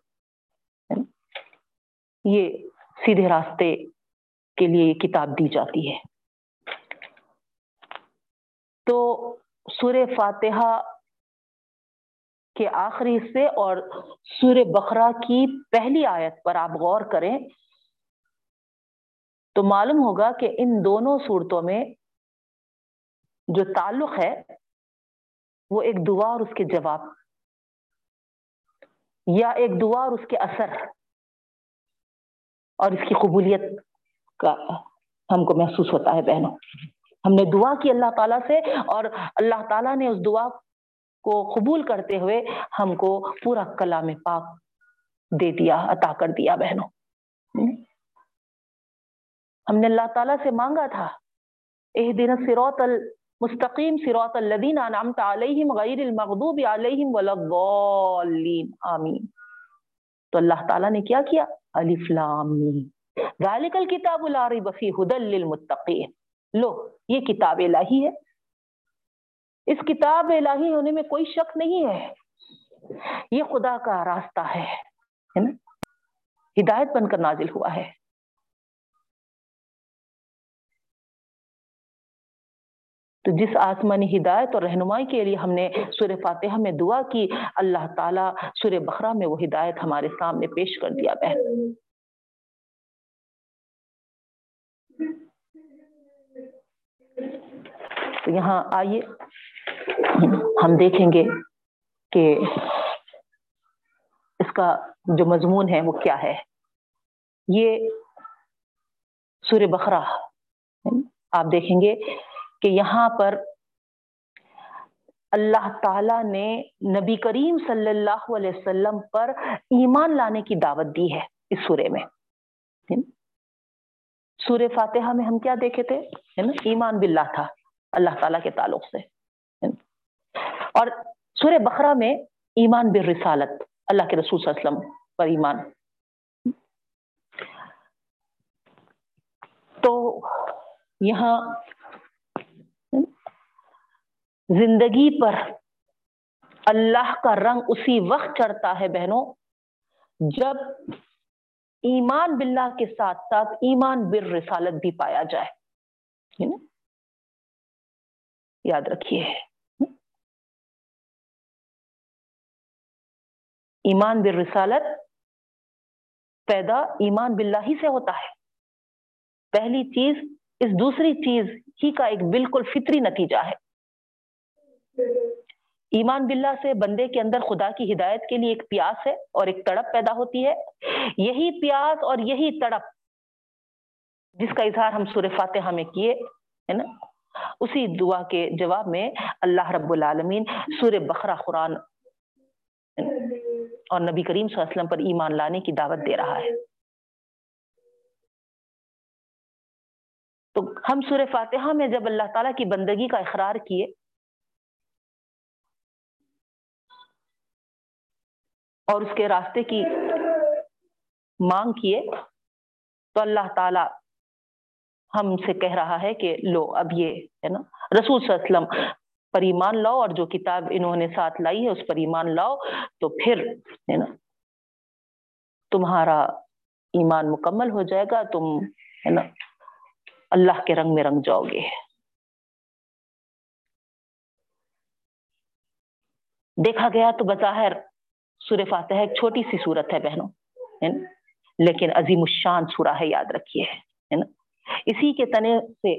یہ سیدھے راستے کے لیے یہ کتاب دی جاتی ہے۔ تو سور فاتحہ کے آخری حصے اور سور بخرا کی پہلی آیت پر آپ غور کریں۔ تو معلوم ہوگا کہ ان دونوں صورتوں میں جو تعلق ہے، وہ ایک دعا اور اس کے جواب، یا ایک دعا اور اس کے اثر اور اس کی قبولیت کا ہم کو محسوس ہوتا ہے بہنوں۔ ہم نے دعا کی اللہ تعالیٰ سے اور اللہ تعالیٰ نے اس دعا کو قبول کرتے ہوئے ہم کو پورا کلام پاک دے دیا، عطا کر دیا بہنوں۔ ہم نے اللہ تعالیٰ سے مانگا تھا۔ اہ دن سروت المستقیم سروت الدین انعمت علیہم غیر المغضوب علیہم ولضالین آمین۔ تو اللہ تعالیٰ نے کیا کیا؟ الف لام ذالک الکتاب لا ریب فی ھدی للمتقین۔ لو، یہ کتاب الہی ہے۔ اس کتاب الہی ہونے میں کوئی شک نہیں ہے۔ یہ خدا کا راستہ ہے ہدایت بن کر نازل ہوا ہے۔ تو جس آسمانی ہدایت اور رہنمائی کے لیے ہم نے سور فاتحہ میں دعا کی، اللہ تعالیٰ سور بخرا میں وہ ہدایت ہمارے سامنے پیش کر دیا، بہن۔ تو یہاں آئیے، ہم دیکھیں گے کہ اس کا جو مضمون ہے وہ کیا ہے۔ یہ سور بخرا آپ دیکھیں گے۔ کہ یہاں پر اللہ تعالی نے نبی کریم صلی اللہ علیہ وسلم پر ایمان لانے کی دعوت دی ہے اس سورے میں سورہ فاتحہ میں ہم کیا دیکھے تھے؟ ایمان باللہ تھا، اللہ تعالیٰ کے تعلق سے اور سورہ بخرا میں ایمان بالرسالت، اللہ کے رسول صلی اللہ علیہ وسلم پر ایمان۔ تو یہاں زندگی پر اللہ کا رنگ اسی وقت چڑھتا ہے بہنوں، جب ایمان باللہ کے ساتھ ساتھ ایمان بر رسالت بھی پایا جائے۔ یاد رکھیے۔ ایمان بر رسالت پیدا ایمان باللہ ہی سے ہوتا ہے۔ پہلی چیز، اس دوسری چیز ہی کا ایک بالکل فطری نتیجہ ہے۔ ایمان باللہ سے بندے کے اندر خدا کی ہدایت کے لیے ایک پیاس ہے اور ایک تڑپ پیدا ہوتی ہے۔ یہی پیاس اور یہی تڑپ جس کا اظہار ہم سور فاتحہ میں کیے، ہے نا؟ اسی دعا کے جواب میں اللہ رب العالمین سور بخرا قرآن اور نبی کریم صلی اللہ علیہ وسلم پر ایمان لانے کی دعوت دے رہا ہے۔ تو ہم سورہ فاتحہ میں جب اللہ تعالیٰ کی بندگی کا اقرار کیے اور اس کے راستے کی مانگ کیے تو اللہ تعالی ہم سے کہہ رہا ہے کہ لو اب یہ ہے نا، رسول صلی اللہ علیہ وسلم پر ایمان لاؤ اور جو کتاب انہوں نے ساتھ لائی ہے اس پر ایمان لاؤ تو پھر ہے نا، تمہارا ایمان مکمل ہو جائے گا، تم ہے نا اللہ کے رنگ میں رنگ جاؤ گے۔ دیکھا گیا تو بظاہر سور فاتح ایک چھوٹی سی صورت ہے بہنوں لیکن عظیم الشان سورہ ہے، یاد رکھیے، ہے نا؟ اسی کے تنے سے،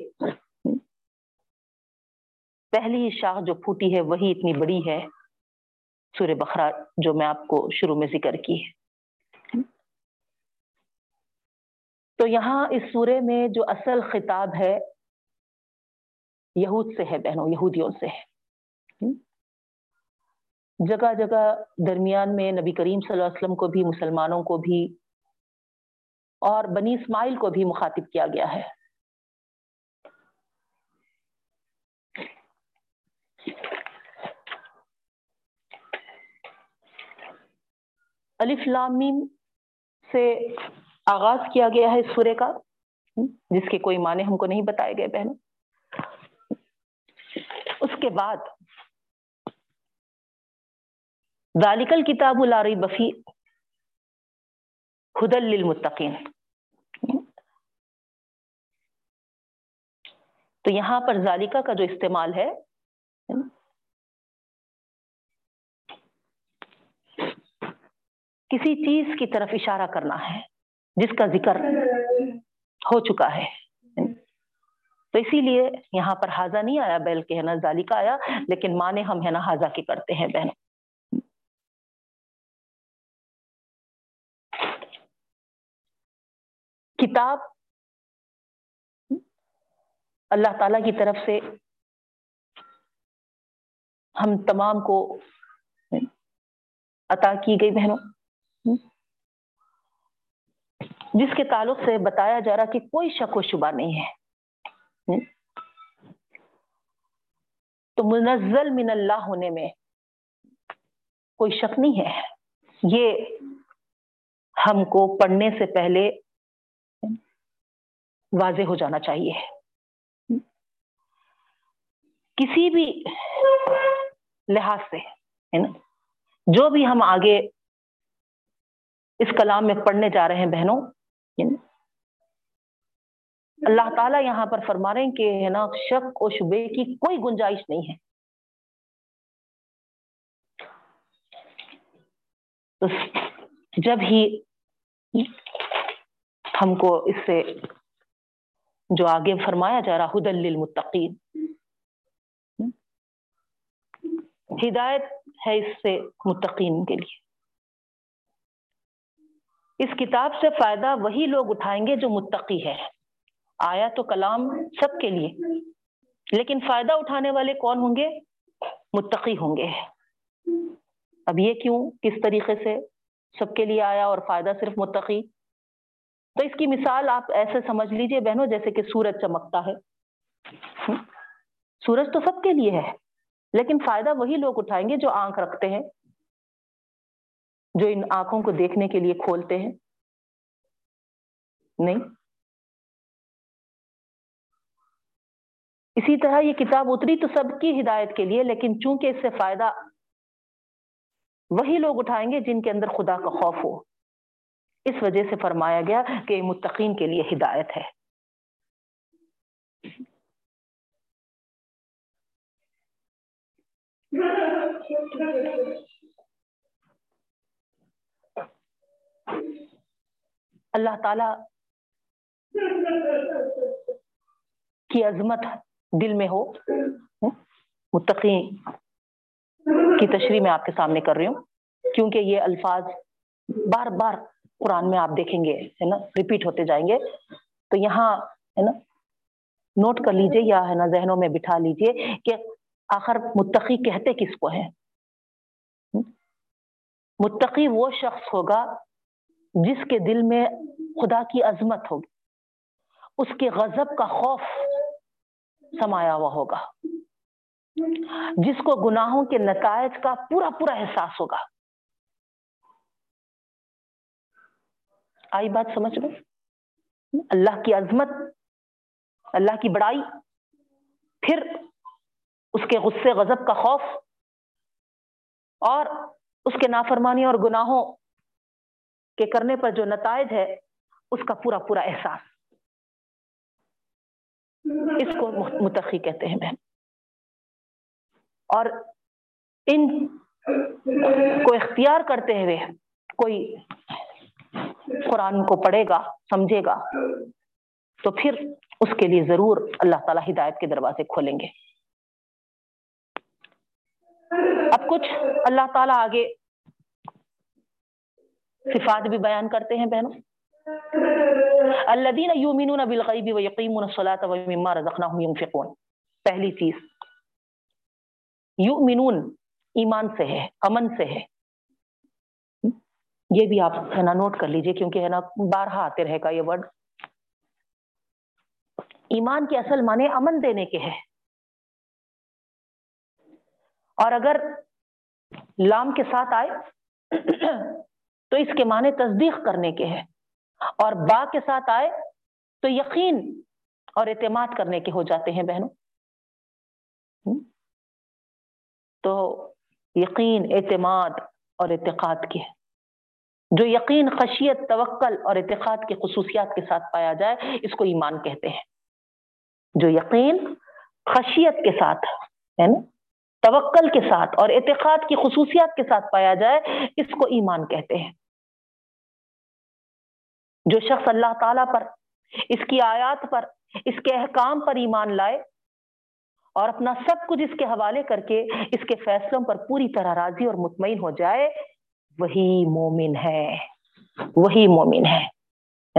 پہلی شاخ جو پھوٹی ہے، وہی اتنی بڑی ہے، سورہ بخرا جو میں آپ کو شروع میں ذکر کی ہے تو یہاں اس سورے میں جو اصل خطاب ہے، یہود سے ہے بہنوں، یہودیوں سے ہے جگہ جگہ درمیان میں نبی کریم صلی اللہ علیہ وسلم کو بھی، مسلمانوں کو بھی اور بنی اسماعیل کو بھی مخاطب کیا گیا ہے۔ الف لامیم سے آغاز کیا گیا ہے اس سورے کا، جس کے کوئی معنی ہم کو نہیں بتائے گئے بہنوں۔ اس کے بعد ذالکل کتاب الاری بفی ہدل للمتقین۔ تو یہاں پر ذالکہ کا جو استعمال ہے، کسی چیز کی طرف اشارہ کرنا ہے، جس کا ذکر ہو چکا ہے۔ تو اسی لیے یہاں پر حاضہ نہیں آیا، بلکہ ہے نا ذالکہ آیا، لیکن مانے ہم ہے نا حاضہ کی کرتے ہیں بہنوں۔ کتاب اللہ تعالی کی طرف سے ہم تمام کو عطا کی گئی بہنوں۔ جس کے تعلق سے بتایا جا رہا کہ کوئی شک و شبہ نہیں ہے۔ تو منزل من اللہ ہونے میں کوئی شک نہیں ہے۔ یہ ہم کو پڑھنے سے پہلے واضح ہو جانا چاہیے۔ کسی بھی لحاظ سے، ہے نا؟ جو بھی ہم آگے اس کلام میں پڑھنے جا رہے ہیں بہنوں اللہ تعالیٰ یہاں پر فرما رہے ہیں کہ، ہے نا، شک و شبے کی کوئی گنجائش نہیں ہے۔ تو جب ہی ہم کو اس سے جو آگے فرمایا جا رہا ہدل للمتقین۔ ہدایت ہے اس سے متقین کے لیے۔ اس کتاب سے فائدہ وہی لوگ اٹھائیں گے جو متقی ہے آیا تو کلام سب کے لیے، لیکن فائدہ اٹھانے والے کون ہوں گے؟ متقی ہوں گے۔ اب یہ کیوں؟ کس طریقے سے سب کے لیے آیا اور فائدہ صرف متقی؟ تو اس کی مثال آپ ایسے سمجھ لیجیے بہنوں، جیسے کہ سورج چمکتا ہے۔ سورج تو سب کے لیے ہے، لیکن فائدہ وہی لوگ اٹھائیں گے جو آنکھ رکھتے ہیں، جو ان آنکھوں کو دیکھنے کے لیے کھولتے ہیں۔ نہیں۔ اسی طرح یہ کتاب اتری تو سب کی ہدایت کے لیے، لیکن چونکہ اس سے فائدہ وہی لوگ اٹھائیں گے جن کے اندر خدا کا خوف ہو۔ اس وجہ سے فرمایا گیا کہ متقین کے لیے ہدایت ہے۔ اللہ تعالی کی عظمت دل میں ہو۔ متقی کی تشریح میں آپ کے سامنے کر رہی ہوں، کیونکہ یہ الفاظ بار بار قرآن میں آپ دیکھیں گے، ہے نا؟ ریپیٹ ہوتے جائیں گے۔ تو یہاں، ہے نا؟ نوٹ کر لیجیے یا، ہے نا، ذہنوں میں بٹھا لیجیے کہ آخر متقی کہتے کس کو ہیں؟ متقی وہ شخص ہوگا جس کے دل میں خدا کی عظمت ہوگی۔ اس کے غضب کا خوف سمایا ہوا ہوگا۔ جس کو گناہوں کے نتائج کا پورا پورا احساس ہوگا۔ آئی بات سمجھ میں اللہ کی عظمت، اللہ کی بڑائی، پھر اس کے غصے، غضب کا خوف اور اس کے نافرمانی اور گناہوں کے کرنے پر جو نتائج ہے، اس کا پورا پورا احساس۔ اس کو متقی کہتے ہیں بہن۔ اور ان کو اختیار کرتے ہوئے کوئی قرآن کو پڑھے گا، سمجھے گا، تو پھر اس کے لیے ضرور اللہ تعالیٰ ہدایت کے دروازے کھولیں گے۔ اب کچھ اللہ تعالیٰ آگے صفات بھی بیان کرتے ہیں بہنوں۔ الذين يؤمنون بالغيب ويقيمون الصلاة ومما رزقناهم ينفقون۔ پہلی چیز، یؤمنون ایمان سے ہے، امن سے ہے۔ یہ بھی آپ ہے نا نوٹ کر لیجیے کیونکہ ہے نا بارہا آتے رہے گا یہ ورڈ ایمان کے اصل معنی امن دینے کے ہے اور اگر لام کے ساتھ آئے تو اس کے معنی تصدیق کرنے کے ہے اور با کے ساتھ آئے تو یقین اور اعتماد کرنے کے ہو جاتے ہیں بہنوں۔ تو یقین، اعتماد اور اعتقاد کے ہے جو یقین، خشیت، توکل اور اعتقاد کی خصوصیات کے ساتھ پایا جائے، اس کو ایمان کہتے ہیں۔ جو یقین، خشیت کے ساتھ ہے نا توکل کے ساتھ اور اعتقاد کی خصوصیات کے ساتھ پایا جائے، اس کو ایمان کہتے ہیں۔ جو شخص اللہ تعالی پر، اس کی آیات پر، اس کے احکام پر ایمان لائے اور اپنا سب کچھ اس کے حوالے کر کے اس کے فیصلوں پر پوری طرح راضی اور مطمئن ہو جائے وہی مومن ہے، وہی مومن ہے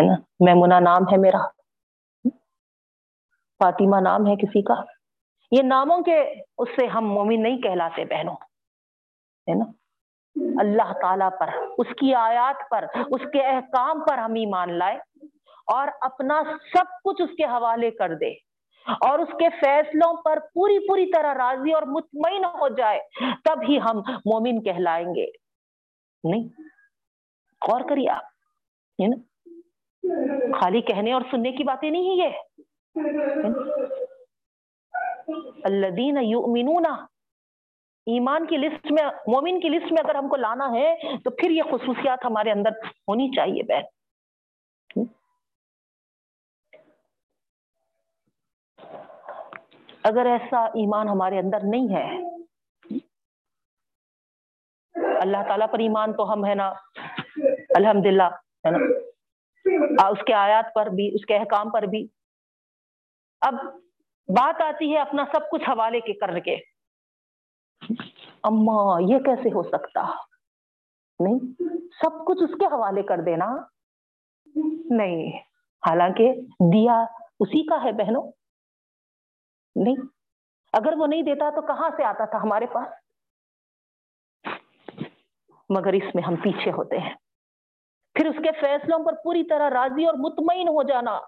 نا؟ میمنا نام ہے میرا۔ فاطمہ نام ہے کسی کا۔ یہ ناموں کے اس سے ہم مومن نہیں کہلاتے بہنوں، ہے نا؟ اللہ تعالی پر، اس کی آیات پر، اس کے احکام پر ہم ایمان لائے اور اپنا سب کچھ اس کے حوالے کر دے اور اس کے فیصلوں پر پوری پوری طرح راضی اور مطمئن ہو جائے، تب ہی ہم مومن کہلائیں گے۔ نہیں۔ غور کریے آپ خالی کہنے اور سننے کی باتیں نہیں یہ۔ الذین یؤمنون، ایمان کی لسٹ میں، مومن کی لسٹ میں اگر ہم کو لانا ہے، تو پھر یہ خصوصیات ہمارے اندر ہونی چاہیے بہن۔ اگر ایسا ایمان ہمارے اندر نہیں ہے اللہ تعالیٰ پر ایمان تو ہم ہے نا۔ الحمد للہ ہے نا۔ اس کے آیات پر بھی، اس کے احکام پر بھی۔ اب بات آتی ہے اپنا سب کچھ حوالے کے کر کے۔ اما، یہ کیسے ہو سکتا؟ نہیں، سب کچھ اس کے حوالے کر دینا۔ نہیں، حالانکہ دیا اسی کا ہے بہنوں۔ نہیں، اگر وہ نہیں دیتا تو کہاں سے آتا تھا ہمارے پاس؟ مگر اس میں ہم پیچھے ہوتے ہیں۔ پھر اس کے فیصلوں پر پوری طرح راضی اور مطمئن ہو جانا۔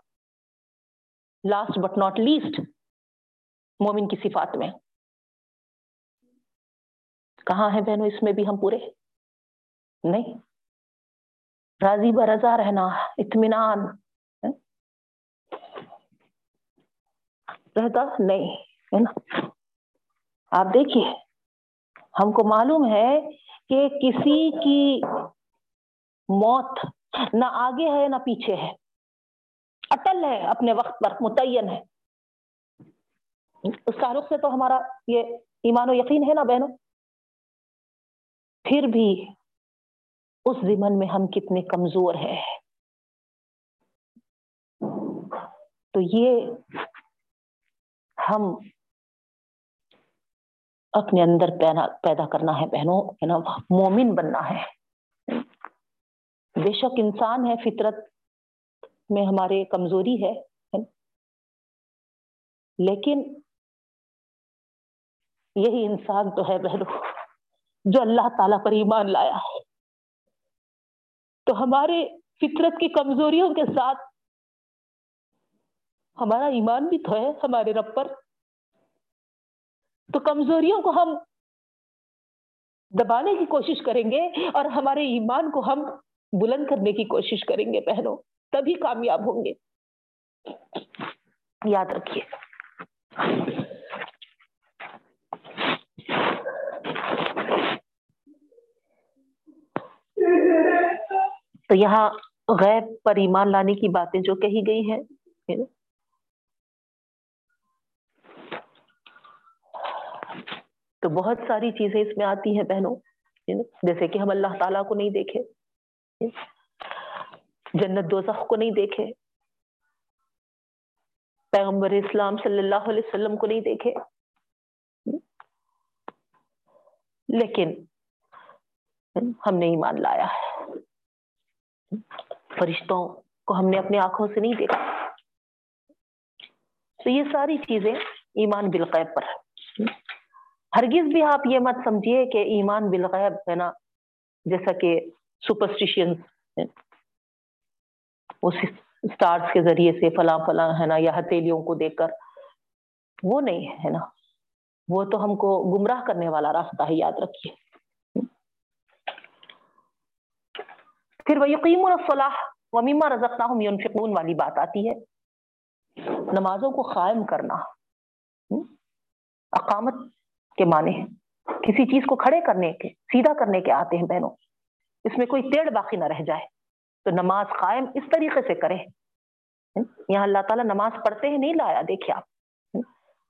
لاسٹ بٹ ناٹ لیسٹ مومن کی صفات میں۔ کہاں ہے بہنوں، اس میں بھی ہم پورے؟ نہیں۔ راضی برضا رہنا، اطمینان۔ رہتا نہیں، ہے نا؟ آپ دیکھیے۔ ہم کو معلوم ہے کہ کسی کی موت نہ آگے ہے نہ پیچھے ہے۔ اٹل ہے اپنے وقت پر، متعین ہے۔ اس تعلق سے تو ہمارا یہ ایمان و یقین ہے نا بہنوں؟ پھر بھی اس زمن میں ہم کتنے کمزور ہیں۔ تو یہ ہم اپنے اندر پیدا کرنا ہے بہنوں، ہے نا؟ مومن بننا ہے۔ بے شک انسان ہے، فطرت میں ہمارے کمزوری ہے لیکن یہی انسان تو ہے بہنوں، جو اللہ تعالیٰ پر ایمان لایا ہے۔ تو ہمارے فطرت کی کمزوریوں کے ساتھ ہمارا ایمان بھی تو ہے، ہمارے رب پر۔ تو کمزوریوں کو ہم دبانے کی کوشش کریں گے اور ہمارے ایمان کو ہم بلند کرنے کی کوشش کریں گے پہنو تبھی کامیاب ہوں گے۔ یاد رکھیے۔ تو یہاں غیب پر ایمان لانے کی باتیں جو کہی گئی ہیں تو بہت ساری چیزیں اس میں آتی ہیں بہنوں جیسے کہ ہم اللہ تعالیٰ کو نہیں دیکھے جنت دوزخ کو نہیں دیکھے، پیغمبر اسلام صلی اللہ علیہ وسلم کو نہیں دیکھے لیکن ہم نے ایمان لایا ہے۔ فرشتوں کو ہم نے اپنی آنکھوں سے نہیں دیکھا۔ تو یہ ساری چیزیں ایمان بالغیب پر ہے ہرگز بھی آپ یہ مت سمجھیے کہ ایمان بالغیب ہے نا، جیسا کہ سپرسٹیشن اسٹارس کے ذریعے سے فلاں فلاں ہے نا، یا ہتھیلیوں کو دیکھ کر۔ وہ نہیں ہے نا۔ وہ تو ہم کو گمراہ کرنے والا راستہ ہے، یاد رکھیے۔ پھر وہ یقین الفلاح ومیما رزقنا ہوں یونفقون والی بات آتی ہے۔ نمازوں کو قائم کرنا۔ اقامت کے معنی ہیں۔ کسی چیز کو کھڑے کرنے کے، سیدھا کرنے کے آتے ہیں بہنوں۔ اس میں کوئی ٹیڑھ باقی نہ رہ جائے۔ تو نماز قائم اس طریقے سے کرے یہاں اللہ تعالیٰ نماز پڑھتے ہیں، نہیں لایا، دیکھیے آپ۔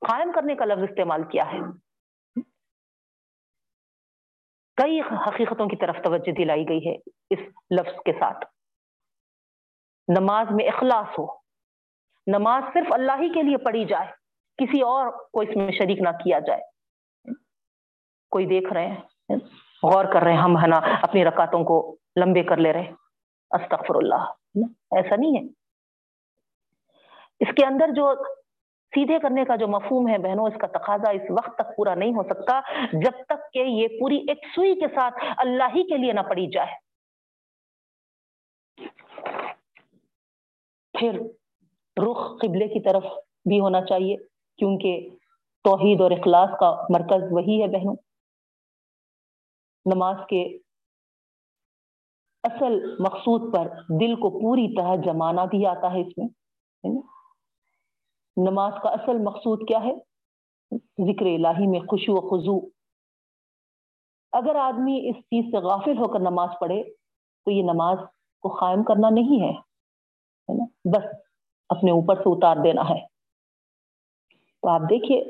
قائم کرنے کا لفظ استعمال کیا ہے۔ کئی حقیقتوں کی طرف توجہ دلائی گئی ہے اس لفظ کے ساتھ۔ نماز میں اخلاص ہو۔ نماز صرف اللہ ہی کے لیے پڑھی جائے۔ کسی اور کو اس میں شریک نہ کیا جائے۔ کوئی دیکھ رہے ہیں، غور کر رہے ہیں، ہم ہے نا اپنی رکاتوں کو لمبے کر لے رہے ہیں۔ استغفر اللہ ایسا نہیں ہے۔ اس کے اندر جو سیدھے کرنے کا جو مفہوم ہے بہنوں، اس کا تقاضا اس وقت تک پورا نہیں ہو سکتا جب تک کہ یہ پوری ایک سوئی کے ساتھ اللہ ہی کے لیے نہ پڑی جائے۔ پھر رخ قبلے کی طرف بھی ہونا چاہیے، کیونکہ توحید اور اخلاص کا مرکز وہی ہے بہنوں۔ نماز کے اصل مقصود پر دل کو پوری طرح جمانا بھی آتا ہے اس میں نماز کا اصل مقصود کیا ہے؟ ذکر الہی میں خوشو و خضو اگر آدمی اس چیز سے غافل ہو کر نماز پڑھے تو یہ نماز کو قائم کرنا نہیں ہے بس اپنے اوپر سے اتار دینا ہے۔ تو آپ دیکھیے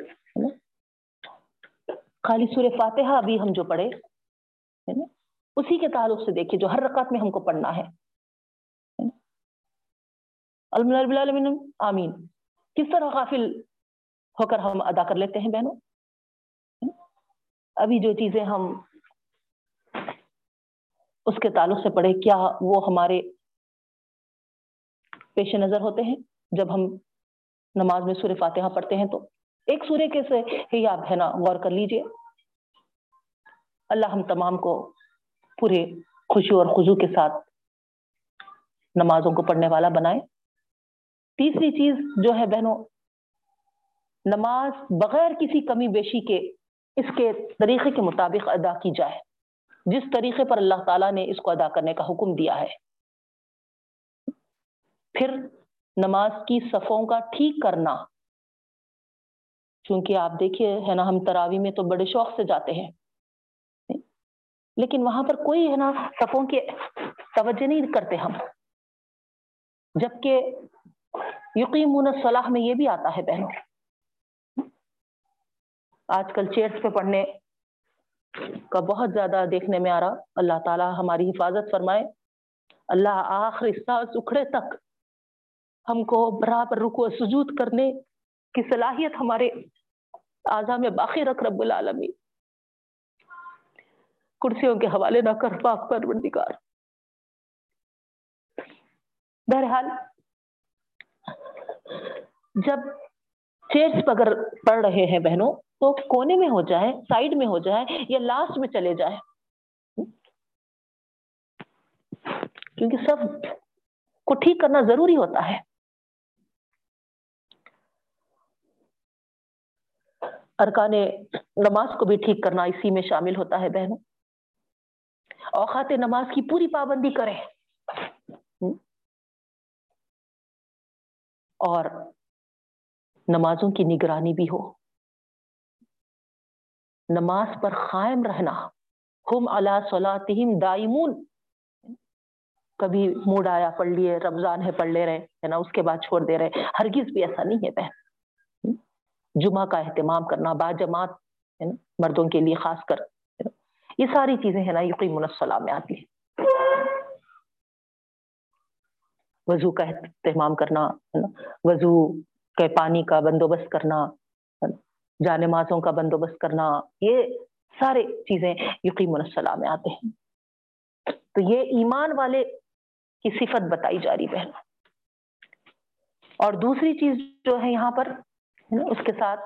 خالی سور فاتحہ ابھی ہم جو پڑھے اسی کے تعلق سے دیکھیے، جو ہر رکعت میں ہم کو پڑھنا ہے آمین۔ کس طرح غافل ہو کر ہم ادا کر لیتے ہیں بہنوں؟ ابھی جو چیزیں ہم اس کے تعلق سے پڑھے کیا وہ ہمارے پیش نظر ہوتے ہیں؟ جب ہم نماز میں سورہ فاتحہ پڑھتے ہیں تو۔ ایک سورے کے سے ہی آپ ہے نا، غور کر لیجیے۔ اللہ ہم تمام کو پورے خوشی اور خضو کے ساتھ نمازوں کو پڑھنے والا بنائے۔ تیسری چیز جو ہے بہنوں، نماز بغیر کسی کمی بیشی کے اس کے طریقے کے مطابق ادا کی جائے۔ جس طریقے پر اللہ تعالیٰ نے اس کو ادا کرنے کا حکم دیا ہے۔ پھر نماز کی صفوں کا ٹھیک کرنا۔ چونکہ آپ دیکھیے، ہے نا، ہم تراوی میں تو بڑے شوق سے جاتے ہیں۔ لیکن وہاں پر کوئی ہے نا صفوں کے توجہ نہیں کرتے ہم۔ جبکہ یقین صلاح میں یہ بھی آتا ہے بہنوں۔ آج کل چیئرس پہ پڑھنے کا بہت زیادہ دیکھنے میں آ رہا۔ اللہ تعالیٰ ہماری حفاظت فرمائے۔ اللہ آخر سال اکھڑے تک ہم کو برابر رکو سجود کرنے کی صلاحیت ہمارے اعضا میں باقی رکھ رب العالمی کرسیوں کے حوالے نہ کر، پاک پروردگار۔ بہرحال، جب چیئرس اگر پڑھ رہے ہیں بہنوں، تو کونے میں ہو جائے سائڈ میں ہو جائے یا لاسٹ میں چلے جائے۔ کیونکہ سب کو ٹھیک کرنا ضروری ہوتا ہے۔ ارکان نماز کو بھی ٹھیک کرنا اسی میں شامل ہوتا ہے بہنوں۔ اوقات نماز کی پوری پابندی کریں۔ اور نمازوں کی نگرانی بھی ہو۔ نماز پر قائم رہنا۔ ہم اللہ صلاتہم دائمون۔ کبھی موڈ آیا، پڑھ لیے، رمضان ہے، پڑھ لے رہے ہے نا؟ اس کے بعد چھوڑ دے رہے۔ ہرگز بھی ایسا نہیں ہے، بہن۔ جمعہ کا اہتمام کرنا، با جماعت مردوں کے لیے خاص کر۔ یہ ساری چیزیں ہیں نا یقین السلام میں آتی ہیں۔ وضو کا اہتمام کرنا، وضو کے پانی کا بندوبست کرنا جانمازوں کا بندوبست کرنا، یہ سارے چیزیں یقین السلام میں آتے ہیں۔ تو یہ ایمان والے کی صفت بتائی جا رہی بہن اور دوسری چیز جو ہے یہاں پر، اس کے ساتھ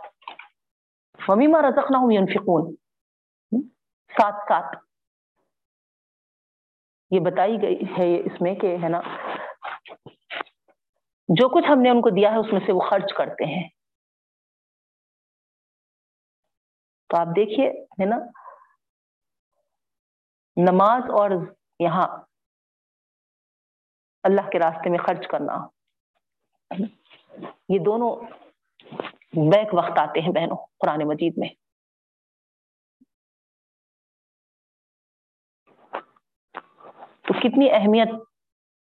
ممیما رزقنا ہوں ينفقون۔ ساتھ ساتھ یہ بتائی گئی ہے اس میں کہ ہے نا، جو کچھ ہم نے ان کو دیا ہے اس میں سے وہ خرچ کرتے ہیں۔ تو آپ دیکھیے، ہے نا، نماز اور یہاں اللہ کے راستے میں خرچ کرنا۔ یہ دونوں بیک وقت آتے ہیں بہنوں، قرآن مجید میں۔ کتنی اہمیت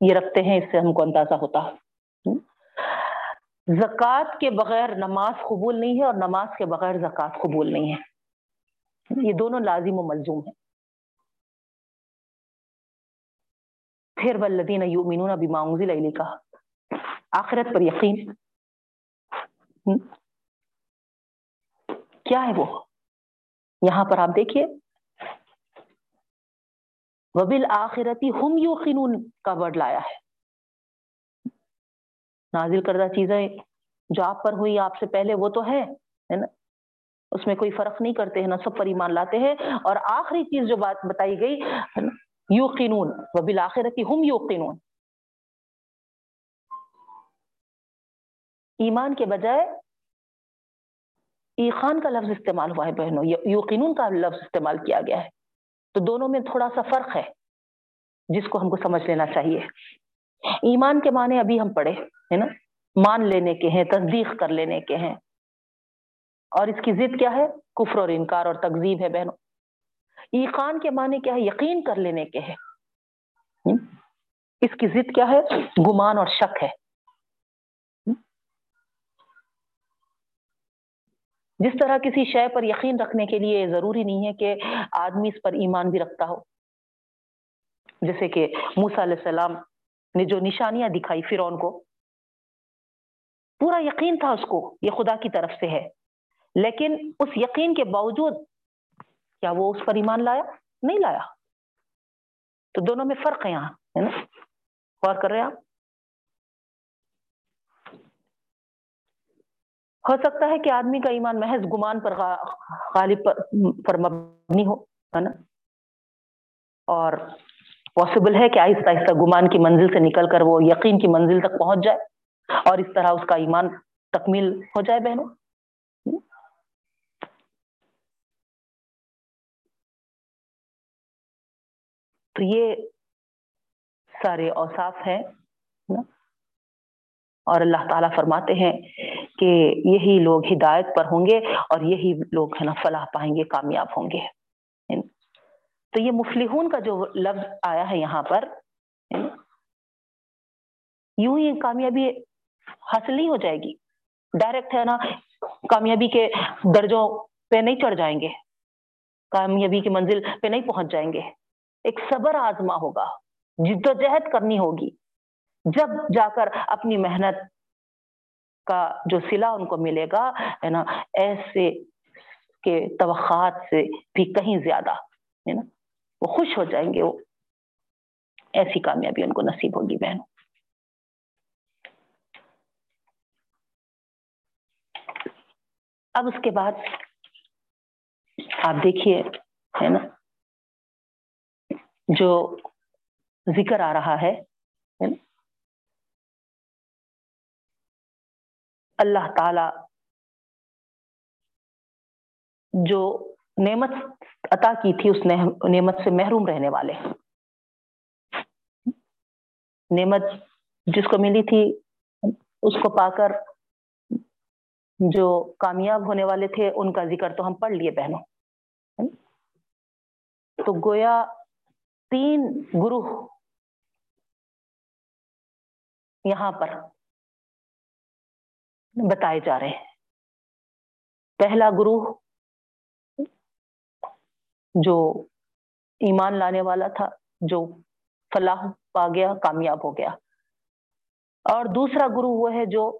یہ رکھتے ہیں، اس سے ہم کو اندازہ ہوتا۔ ہے زکوٰۃ کے بغیر نماز قبول نہیں ہے اور نماز کے بغیر زکوٰۃ قبول نہیں ہے۔ یہ دونوں لازم و ملزوم ہیں۔ پھر والذین یؤمنون بما انزل الیک۔ آخرت پر یقین۔ کیا ہے وہ؟ یہاں پر آپ دیکھیے۔ وبل آخرتی ہم یوقنون کا ورڈ لایا ہے۔ نازل کردہ چیزیں جو آپ پر ہوئی، آپ سے پہلے وہ تو ہے نا؟ اس میں کوئی فرق نہیں کرتے ہیں نا؟ سب پر ایمان لاتے ہیں۔ اور آخری چیز جو بات بتائی گئی یوقنون وبل آخرتی ہم یوقنون۔ ایمان کے بجائے ایخان کا لفظ استعمال ہوا ہے بہنوں یوقینون کا لفظ استعمال کیا گیا ہے۔ تو دونوں میں تھوڑا سا فرق ہے جس کو ہم کو سمجھ لینا چاہیے۔ ایمان کے معنی ابھی ہم پڑھے ہے نا؟ مان لینے کے ہیں، تصدیق کر لینے کے ہیں۔ اور اس کی ضد کیا ہے؟ کفر اور انکار اور تقزیب ہے بہنوں۔ ایقان کے معنی کیا ہے؟ یقین کر لینے کے ہے اس کی ضد کیا ہے؟ گمان اور شک ہے۔ جس طرح کسی شے پر یقین رکھنے کے لیے ضروری نہیں ہے کہ آدمی اس پر ایمان بھی رکھتا ہو۔ جیسے کہ موسا علیہ السلام نے جو نشانیاں دکھائی فرون کو، پورا یقین تھا اس کو یہ خدا کی طرف سے ہے، لیکن اس یقین کے باوجود کیا وہ اس پر ایمان لایا؟ نہیں لایا۔ تو دونوں میں فرق ہے یہاں، ہے نا؟ غور کر رہے آپ؟ ہو سکتا ہے کہ آدمی کا ایمان محض گمان پر غالب پر مبنی ہو، ہے نا؟ اور پاسبل ہے کہ آہستہ آہستہ گمان کی منزل سے نکل کر وہ یقین کی منزل تک پہنچ جائے اور اس طرح اس کا ایمان تکمیل ہو جائے بہنوں۔ تو یہ سارے اوصاف ہیں اور اللہ تعالیٰ فرماتے ہیں کہ یہی لوگ ہدایت پر ہوں گے اور یہی لوگ ہے نا فلاح پائیں گے، کامیاب ہوں گے۔ تو یہ مفلحون کا جو لفظ آیا ہے یہاں پر، یوں ہی کامیابی حاصل نہیں ہو جائے گی۔ ڈائریکٹ ہے نا، کامیابی کے درجوں پہ نہیں چڑھ جائیں گے۔ کامیابی کی منزل پہ نہیں پہنچ جائیں گے۔ ایک صبر آزما ہوگا جد و جہد کرنی ہوگی۔ جب جا کر اپنی محنت کا جو سلا ان کو ملے گا، ہے نا، ایسے کے توقعات سے بھی کہیں زیادہ، ہے نا، وہ خوش ہو جائیں گے، وہ ایسی کامیابی ان کو نصیب ہوگی بہنوں۔ اب اس کے بعد آپ دیکھیے، ہے نا، جو ذکر آ رہا ہے اللہ تعالی جو نعمت عطا کی تھی، اس نعمت سے محروم رہنے والے۔ نعمت جس کو ملی تھی، اس کو پا کر جو کامیاب ہونے والے تھے، ان کا ذکر تو ہم پڑھ لیے بہنوں۔ تو گویا تین گروہ یہاں پر بتائے جا رہے ہیں۔ پہلا گروہ جو ایمان لانے والا تھا، جو فلاح پا گیا، کامیاب ہو گیا۔ اور دوسرا گروہ وہ ہے جو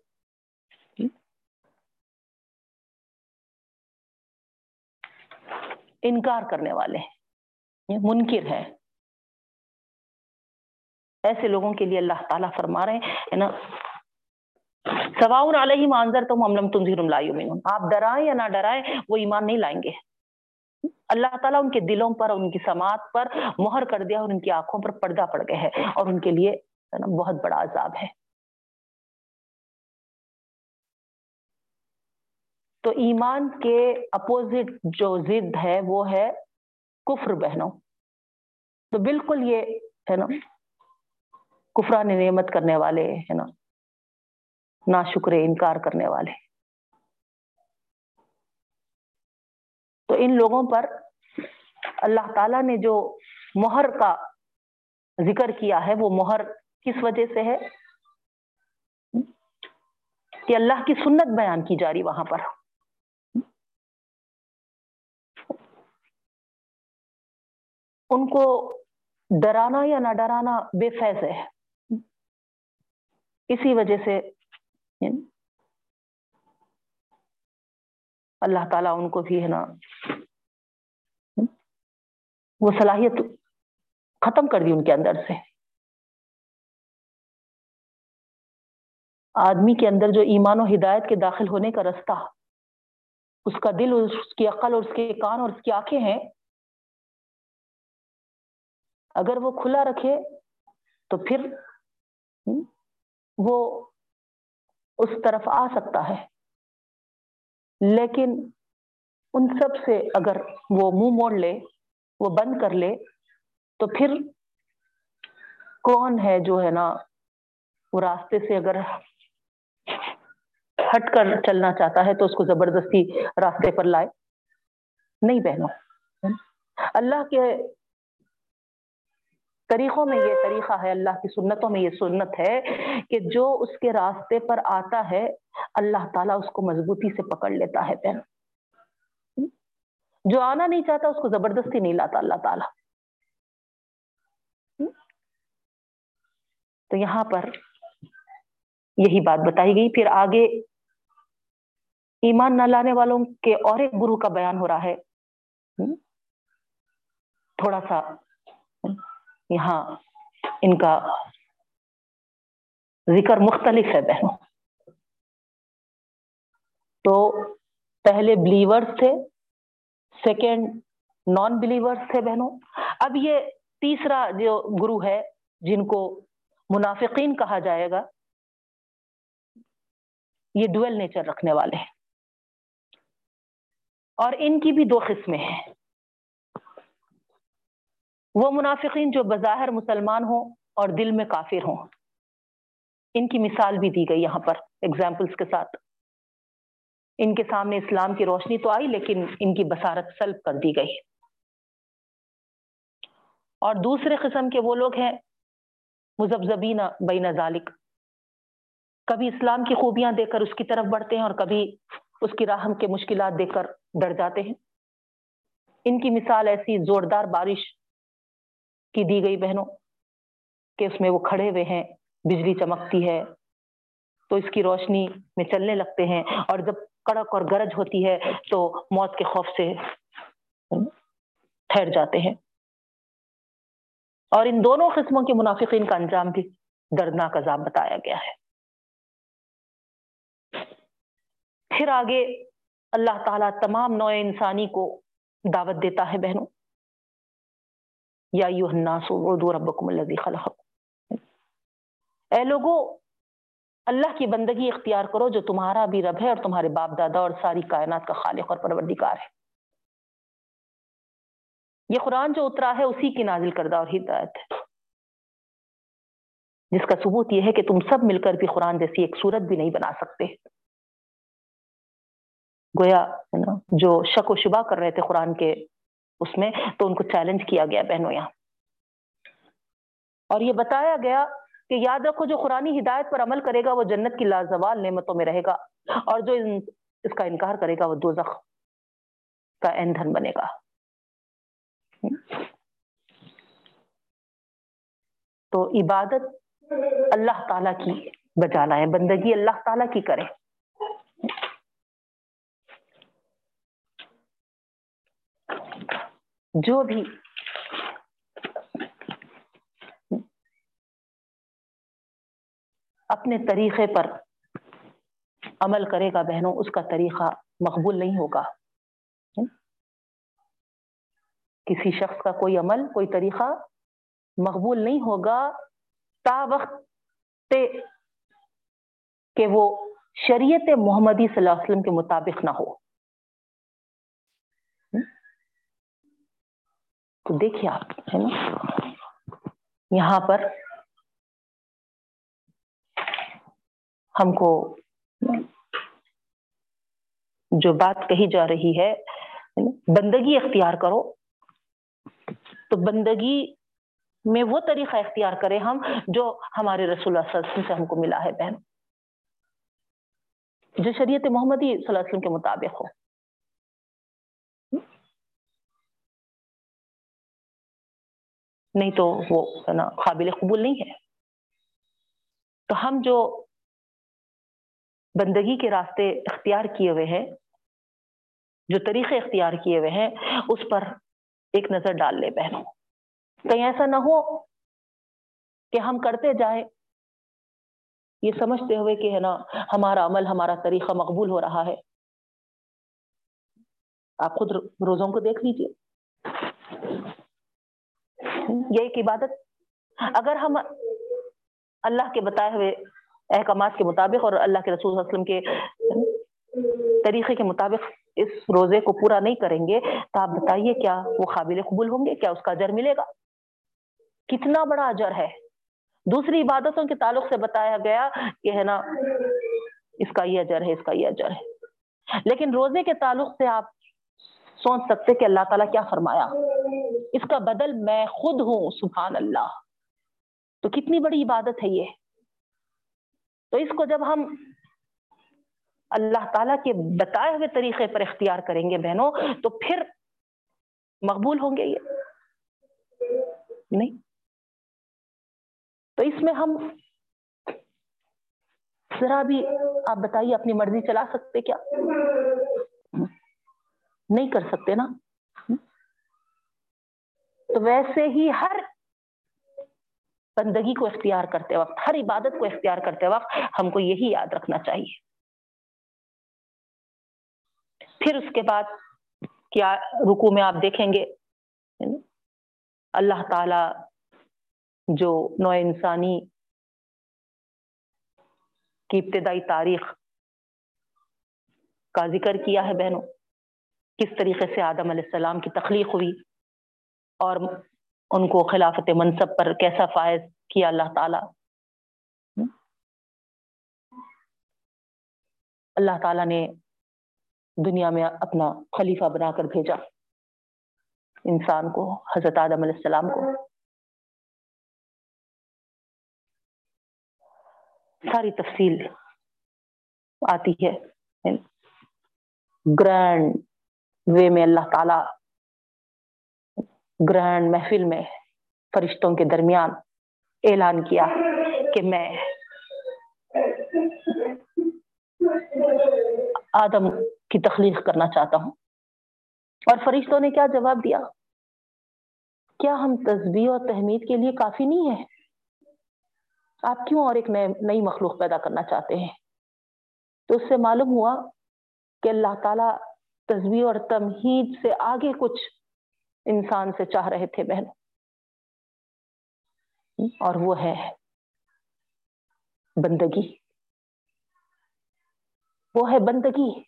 انکار کرنے والے ہیں منکر ہے۔ ایسے لوگوں کے لیے اللہ تعالیٰ فرما رہے ہیں نا؟ سواؤن علیہ مانزر تم املم تنظیر آپ ڈرائیں یا نہ ڈرائیں، وہ ایمان نہیں لائیں گے۔ اللہ تعالیٰ ان کے دلوں پر، ان کی سماعت پر مہر کر دیا اور ان کی آنکھوں پر پردہ پڑ گئے ہے اور ان کے لیے بہت بڑا عذاب ہے۔ تو ایمان کے اپوزٹ جو ضد ہے، وہ ہے کفر بہنوں۔ تو بالکل یہ ہے نا، کفران نعمت کرنے والے ہے نا۔ نا شکر انکار کرنے والے۔ تو ان لوگوں پر اللہ تعالی نے جو مہر کا ذکر کیا ہے، وہ مہر کس وجہ سے ہے؟ کہ اللہ کی سنت بیان کی جا رہی وہاں پر۔ ان کو ڈرانا یا نہ ڈرانا بے فیض ہے۔ اسی وجہ سے یعنی اللہ تعالیٰ ان کو بھی ہے نا، وہ صلاحیت ختم کر دی ان کے اندر سے۔ آدمی کے اندر جو ایمان و ہدایت کے داخل ہونے کا رستہ، اس کا دل، اس کی عقل اور اس کے کان اور اس کی آنکھیں ہیں۔ اگر وہ کھلا رکھے تو پھر وہ اس طرف آ سکتا ہے۔ لیکن ان سب سے اگر وہ منہ موڑ لے، وہ بند کر لے، تو پھر کون ہے جو ہے نا، وہ راستے سے اگر ہٹ کر چلنا چاہتا ہے تو اس کو زبردستی راستے پر لائے۔ نہیں بہنوں، اللہ کے طریقوں میں یہ طریقہ ہے، اللہ کی سنتوں میں یہ سنت ہے کہ جو اس کے راستے پر آتا ہے، اللہ تعالیٰ اس کو مضبوطی سے پکڑ لیتا ہے بہن۔ جو آنا نہیں چاہتا، اس کو زبردستی نہیں لاتا اللہ تعالیٰ۔ تو یہاں پر یہی بات بتائی گئی۔ پھر آگے ایمان نہ لانے والوں کے اور ایک گرو کا بیان ہو رہا ہے۔ تھوڑا سا یہاں ان کا ذکر مختلف ہے بہنوں۔ تو پہلے بلیورز تھے سیکنڈ نان بلیورز تھے بہنوں۔ اب یہ تیسرا جو گرو ہے، جن کو منافقین کہا جائے گا، یہ ڈویل نیچر رکھنے والے ہیں۔ اور ان کی بھی دو قسمیں ہیں۔ وہ منافقین جو بظاہر مسلمان ہوں اور دل میں کافر ہوں۔ ان کی مثال بھی دی گئی یہاں پر ایگزامپلس کے ساتھ۔ ان کے سامنے اسلام کی روشنی تو آئی لیکن ان کی بصارت سلب کر دی گئی۔ اور دوسرے قسم کے وہ لوگ ہیں مزبزبین بین ذالک۔ کبھی اسلام کی خوبیاں دیکھ کر اس کی طرف بڑھتے ہیں اور کبھی اس کی راہم کے مشکلات دیکھ کر ڈر جاتے ہیں۔ ان کی مثال ایسی زوردار بارش کی دی گئی بہنوں کہ اس میں وہ کھڑے ہوئے ہیں، بجلی چمکتی ہے، تو اس کی روشنی میں چلنے لگتے ہیں۔ اور جب کڑک اور گرج ہوتی ہے تو موت کے خوف سے ٹھہر جاتے ہیں۔ اور ان دونوں قسموں کے منافقین کا انجام بھی دردناک عذاب بتایا گیا ہے۔ پھر آگے اللہ تعالیٰ تمام نوع انسانی کو دعوت دیتا ہے بہنوں۔ یا ربکم الذی خلقکم اے لوگو، اللہ کی بندگی اختیار کرو جو تمہارا بھی رب ہے اور تمہارے باپ دادا اور ساری کائنات کا خالق اور پروردگار ہے. یہ قرآن جو اترا ہے اسی کی نازل کردہ اور ہدایت ہے. جس کا ثبوت یہ ہے کہ تم سب مل کر بھی قرآن جیسی ایک صورت بھی نہیں بنا سکتے. گویا جو شک و شبہ کر رہے تھے قرآن کے اس میں تو ان کو چیلنج کیا گیا بہنوں یہاں۔ اور یہ بتایا گیا کہ یاد رکھو جو قرآن ہدایت پر عمل کرے گا وہ جنت کی لازوال نعمتوں میں رہے گا اور جو اس کا انکار کرے گا وہ دوزخ کا ایندھن بنے گا۔ تو عبادت اللہ تعالی کی بجانا ہے بندگی اللہ تعالی کی کرے جو بھی اپنے طریقے پر عمل کرے گا بہنوں، اس کا طریقہ مقبول نہیں ہوگا۔ کسی شخص کا کوئی عمل، کوئی طریقہ مقبول نہیں ہوگا۔ تا وقت کہ وہ شریعت محمدی صلی اللہ علیہ وسلم کے مطابق نہ ہو۔ تو دیکھیے آپ، ہے نا؟ یہاں پر ہم کو جو بات کہی جا رہی ہے بندگی اختیار کرو۔ تو بندگی میں وہ طریقہ اختیار کریں ہم جو ہمارے رسول اللہ صلی اللہ علیہ وسلم سے ہم کو ملا ہے، بہن۔ جو شریعت محمدی صلی اللہ علیہ وسلم کے مطابق ہو۔ نہیں تو وہ نا قابل قبول نہیں ہے۔ تو ہم جو بندگی کے راستے اختیار کیے ہوئے ہیں، جو طریقے اختیار کیے ہوئے ہیں، اس پر ایک نظر ڈال لے بہنوں۔ کہیں ایسا نہ ہو کہ ہم کرتے جائیں۔ یہ سمجھتے ہوئے کہ ہے نا، ہمارا عمل، ہمارا طریقہ مقبول ہو رہا ہے۔ آپ خود روزوں کو دیکھ لیجیے یہ ایک عبادت؟ اگر ہم اللہ کے بتائے ہوئے احکامات کے مطابق اور اللہ کے رسول وسلم کے طریقے کے مطابق اس روزے کو پورا نہیں کریں گے، تو آپ بتائیے کیا وہ قابل قبول ہوں گے؟ کیا اس کا اجر ملے گا؟ کتنا بڑا اجر ہے؟ دوسری عبادتوں کے تعلق سے بتایا گیا کہ ہے نا، اس کا یہ اجر ہے، اس کا یہ اجر ہے۔ لیکن روزے کے تعلق سے آپ سوچ سکتے کہ اللہ تعالیٰ کیا فرمایا۔ اس کا بدل میں خود ہوں، سبحان اللہ۔ تو کتنی بڑی عبادت ہے یہ۔ تو اس کو جب ہم اللہ تعالیٰ کے بتائے ہوئے طریقے پر اختیار کریں گے بہنوں، تو پھر مقبول ہوں گے یہ۔ نہیں۔ تو اس میں ہم ذرا بھی آپ بتائیے، اپنی مرضی چلا سکتے کیا؟ نہیں کر سکتے نا۔ تو ویسے ہی ہر بندگی کو اختیار کرتے وقت، ہر عبادت کو اختیار کرتے وقت ہم کو یہی یاد رکھنا چاہیے۔ پھر اس کے بعد کیا رکو میں آپ دیکھیں گے۔ اللہ تعالی جو نو انسانی کی ابتدائی تاریخ کا ذکر کیا ہے بہنوں۔ کس طریقے سے آدم علیہ السلام کی تخلیق ہوئی اور ان کو خلافت منصب پر کیسا فائز کیا اللہ تعالی؟ اللہ تعالیٰ نے دنیا میں اپنا خلیفہ بنا کر بھیجا انسان کو، حضرت آدم علیہ السلام کو۔ ساری تفصیل آتی ہے۔ گرینڈ وے میں اللہ تعالی گرینڈ محفل میں فرشتوں کے درمیان اعلان کیا کہ میں آدم کی تخلیق کرنا چاہتا ہوں۔ اور فرشتوں نے کیا جواب دیا؟ کیا ہم تصویر اور تحمید کے لیے کافی نہیں ہے آپ کیوں اور ایک نئے نئی مخلوق پیدا کرنا چاہتے ہیں؟ تو اس سے معلوم ہوا کہ اللہ تعالیٰ تصویر اور تمہید سے آگے کچھ انسان سے چاہ رہے تھے بہن۔ اور وہ ہے بندگی۔ وہ ہے بندگی۔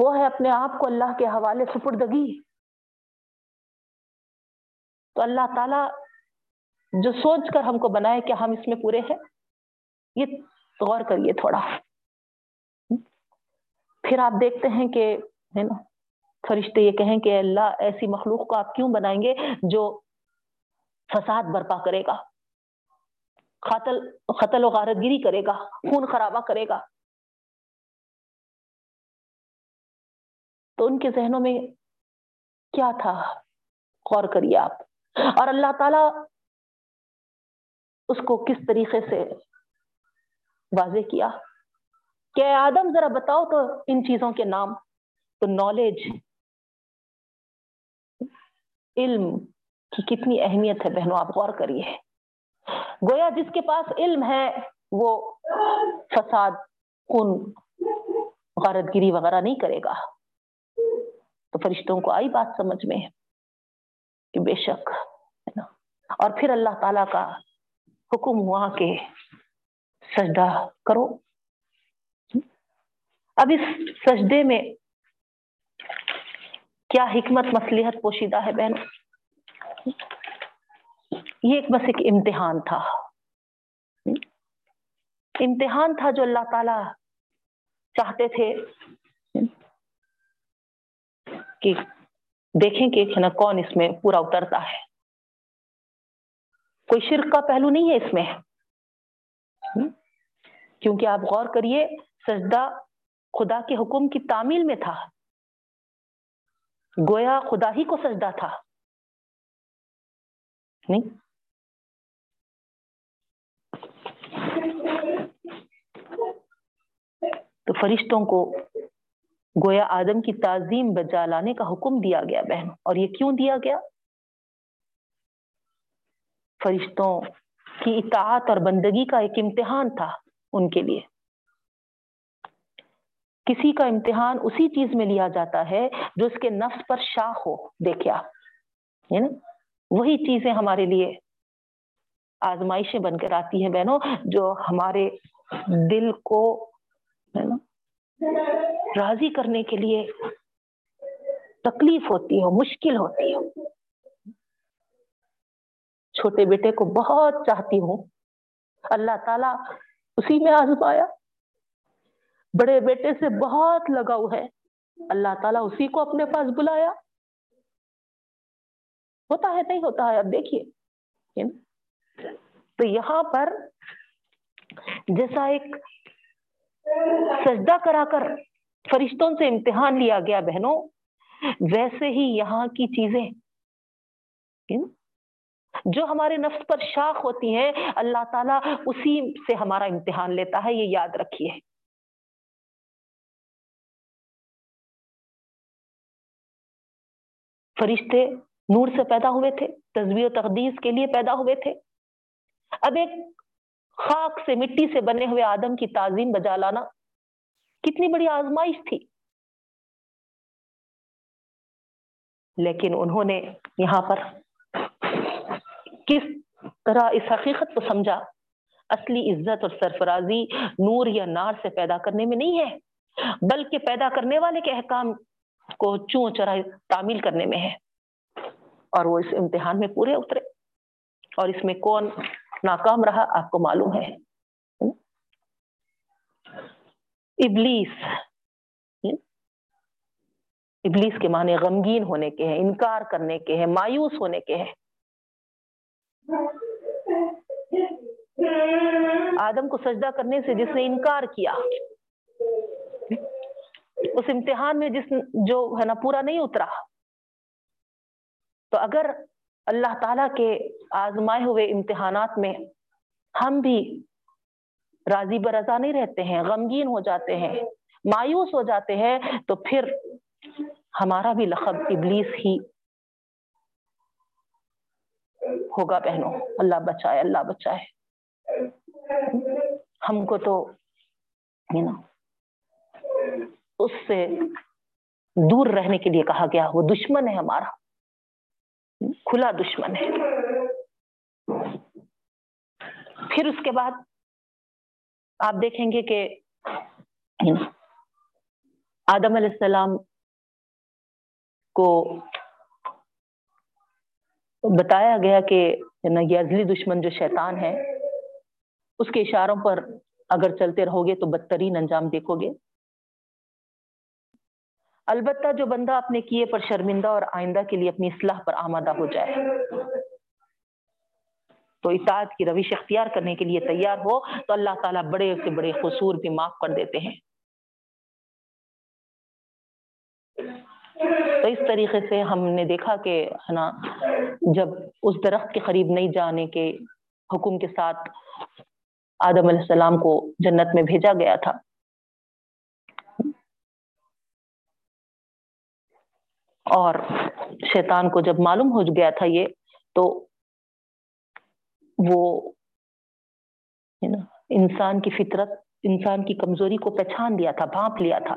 وہ ہے اپنے آپ کو اللہ کے حوالے سپردگی تو اللہ تعالی جو سوچ کر ہم کو بنائے کہ ہم اس میں پورے ہیں، یہ غور کریے تھوڑا۔ پھر آپ دیکھتے ہیں کہ ہے نا؟ فرشتے یہ کہیں کہ اللہ ایسی مخلوق کو آپ کیوں بنائیں گے جو فساد برپا کرے گا؟ قاتل قتل و غارت گیری کرے گا، خون خرابہ کرے گا۔ تو ان کے ذہنوں میں کیا تھا؟ غور کریے آپ۔ اور اللہ تعالی اس کو کس طریقے سے واضح کیا؟ کہ آدم ذرا بتاؤ تو ان چیزوں کے نام۔ تو نالج علم کی کتنی اہمیت ہے بہنوں، آپ غور کریے۔ گویا جس کے پاس علم ہے، وہ فساد، خون غارت گیری وغیرہ نہیں کرے گا۔ تو فرشتوں کو آئی بات سمجھ میں کہ بے شک، ہے نا؟ اور پھر اللہ تعالی کا حکم ہوا کہ سجدہ کرو۔ اب اس سجدے میں کیا حکمت مسلحت پوشیدہ ہے بہن؟ یہ ایک بس ایک امتحان تھا۔ امتحان تھا جو اللہ تعالی چاہتے تھے کہ دیکھیں کہ نا کون اس میں پورا اترتا ہے۔ کوئی شرک کا پہلو نہیں ہے اس میں۔ کیونکہ آپ غور کریے، سجدہ خدا کے حکم کی تعمیل میں تھا۔ گویا خدا ہی کو سجدہ تھا۔ نہیں؟ تو فرشتوں کو گویا آدم کی تعظیم بجا لانے کا حکم دیا گیا بہن۔ اور یہ کیوں دیا گیا؟ فرشتوں کی اطاعت اور بندگی کا ایک امتحان تھا ان کے لیے۔ کسی کا امتحان اسی چیز میں لیا جاتا ہے جو اس کے نفس پر شاہ ہو۔ دیکھے آپ وہی چیزیں ہمارے لیے آزمائشیں بن کر آتی ہیں بہنوں، جو ہمارے دل کو، ہے نا، راضی کرنے کے لیے تکلیف ہوتی ہو، مشکل ہوتی ہو۔ چھوٹے بیٹے کو بہت چاہتی ہوں۔ اللہ تعالی اسی میں آزمایا۔ بڑے بیٹے سے بہت لگاؤ ہے۔ اللہ تعالیٰ اسی کو اپنے پاس بلایا۔ ہوتا ہے، نہیں ہوتا ہے، اب دیکھیے۔ تو یہاں پر جیسا ایک سجدہ کرا کر فرشتوں سے امتحان لیا گیا، بہنوں۔ ویسے ہی یہاں کی چیزیں جو ہمارے نفس پر شاخ ہوتی ہیں، اللہ تعالیٰ اسی سے ہمارا امتحان لیتا ہے، یہ یاد رکھیے۔ فرشتے نور سے پیدا ہوئے تھے تصویر و تقدیس کے لیے پیدا ہوئے تھے۔ اب ایک خاک سے مٹی سے بنے ہوئے آدم کی تعظیم بجا لانا کتنی بڑی آزمائش تھی۔ لیکن انہوں نے یہاں پر کس طرح اس حقیقت کو سمجھا؟ اصلی عزت اور سرفرازی نور یا نار سے پیدا کرنے میں نہیں ہے، بلکہ پیدا کرنے والے کے احکام کو چون چرا تعمیل کرنے میں ہے؟ اور وہ اس امتحان میں پورے اترے۔ اور اس میں کون ناکام رہا آپ کو معلوم ہے؟ ابلیس۔ ابلیس کے معنی غمگین ہونے کے ہیں، انکار کرنے کے ہیں، مایوس ہونے کے ہیں۔ آدم کو سجدہ کرنے سے جس نے انکار کیا اس امتحان میں جس جو ہے نا پورا نہیں اترا، تو اگر اللہ تعالی کے آزمائے ہوئے امتحانات میں ہم بھی راضی برضا نہیں رہتے ہیں، غمگین ہو جاتے ہیں، مایوس ہو جاتے ہیں، تو پھر ہمارا بھی لقب ابلیس ہی ہوگا بہنوں۔ اللہ بچائے اللہ بچائے۔ ہم کو تو نا اس سے دور رہنے کے لیے کہا گیا وہ دشمن ہے ہمارا۔ کھلا دشمن ہے۔ پھر اس کے بعد آپ دیکھیں گے کہ آدم علیہ السلام کو بتایا گیا کہ یعنی یہ ازلی دشمن جو شیطان ہے، اس کے اشاروں پر اگر چلتے رہو گے تو بدترین انجام دیکھو گے۔ البتہ جو بندہ اپنے کیے پر شرمندہ اور آئندہ کے لیے اپنی اصلاح پر آمادہ ہو جائے۔ تو اطاعت کی روش اختیار کرنے کے لیے تیار ہو تو اللہ تعالیٰ بڑے سے بڑے قصور بھی معاف کر دیتے ہیں۔ تو اس طریقے سے ہم نے دیکھا کہ ہے نا، جب اس درخت کے قریب نہیں جانے کے حکم کے ساتھ آدم علیہ السلام کو جنت میں بھیجا گیا تھا اور شیطان کو جب معلوم ہو گیا تھا یہ، تو وہ انسان کی فطرت، انسان کی کمزوری کو پہچان لیا تھا، بھانپ لیا تھا۔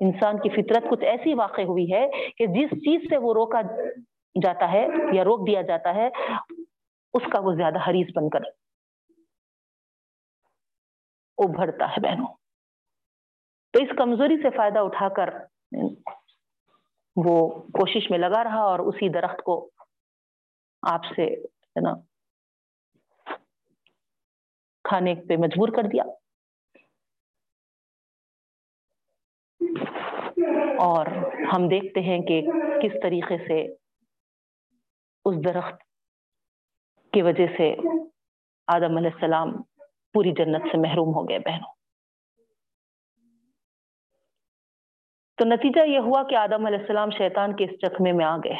انسان کی فطرت کچھ ایسی واقع ہوئی ہے کہ جس چیز سے وہ روکا جاتا ہے یا روک دیا جاتا ہے، اس کا وہ زیادہ حریص بن کر ابھرتا ہے بہنوں۔ تو اس کمزوری سے فائدہ اٹھا کر وہ کوشش میں لگا رہا اور اسی درخت کو آپ سے ہے نا، کھانے پہ مجبور کر دیا۔ اور ہم دیکھتے ہیں کہ کس طریقے سے اس درخت کی وجہ سے آدم علیہ السلام پوری جنت سے محروم ہو گئے بہنوں۔ تو نتیجہ یہ ہوا کہ آدم علیہ السلام شیطان کے اس چکمے میں آ گئے۔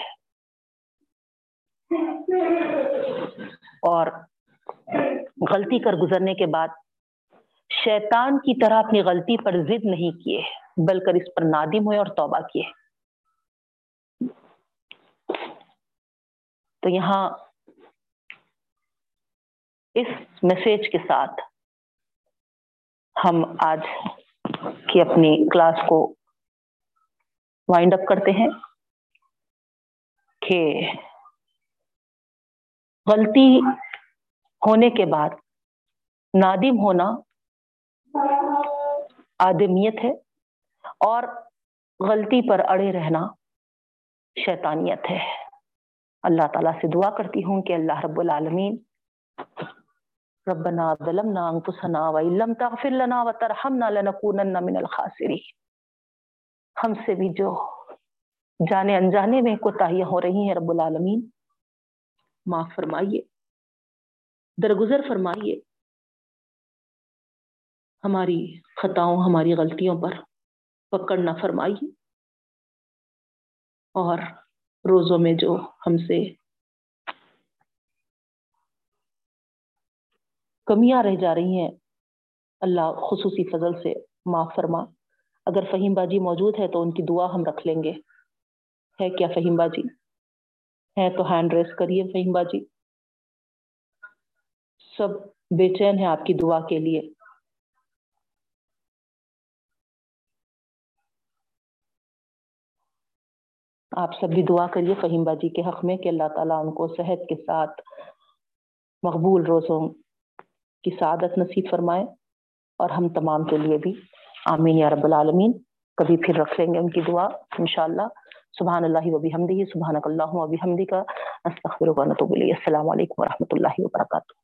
اور غلطی کر گزرنے کے بعد شیطان کی طرح اپنی غلطی پر ضد نہیں کیے، بلکہ اس پر نادم ہوئے اور توبہ کیے۔ تو یہاں اس میسج کے ساتھ ہم آج کی اپنی کلاس کو وائنڈ اپ کرتے ہیں۔ کہ غلطی ہونے کے بعد نادم ہونا آدمیت ہے اور غلطی پر اڑے رہنا شیطانیت ہے۔ اللہ تعالیٰ سے دعا کرتی ہوں کہ اللہ رب العالمین ربنا ظلمنا انفسنا وان لم تغفر لنا وترحمنا لنكونن من الخاسرین۔ ہم سے بھی جو جانے انجانے میں کوتاہیاں ہو رہی ہیں، رب العالمین، معاف فرمائیے، درگزر فرمائیے ہماری خطاؤں، ہماری غلطیوں پر پکڑ نہ فرمائیے اور روزوں میں جو ہم سے کمیاں رہ جا رہی ہیں، اللہ خصوصی فضل سے معاف فرما۔ اگر فہیم باجی موجود ہے تو ان کی دعا ہم رکھ لیں گے۔ ہے کیا فہیم باجی؟ ہے تو ہینڈ ریس کریے فہیم باجی۔ سب بے چین ہے آپ کی دعا کے لیے۔ آپ سب بھی دعا کریے فہیم باجی کے حق میں کہ اللہ تعالیٰ ان کو صحت کے ساتھ مقبول روزوں کی سعادت نصیب فرمائے اور ہم تمام کے لیے بھی۔ آمین یا رب العالمین۔ کبھی پھر رکھ لیں گے ان کی دعا، انشاءاللہ۔ سبحان اللہ وبی حمدی سبحانک اللہ و بحمدک، استغفرک و نتوب السلام علیکم ورحمۃ اللہ وبرکاتہ۔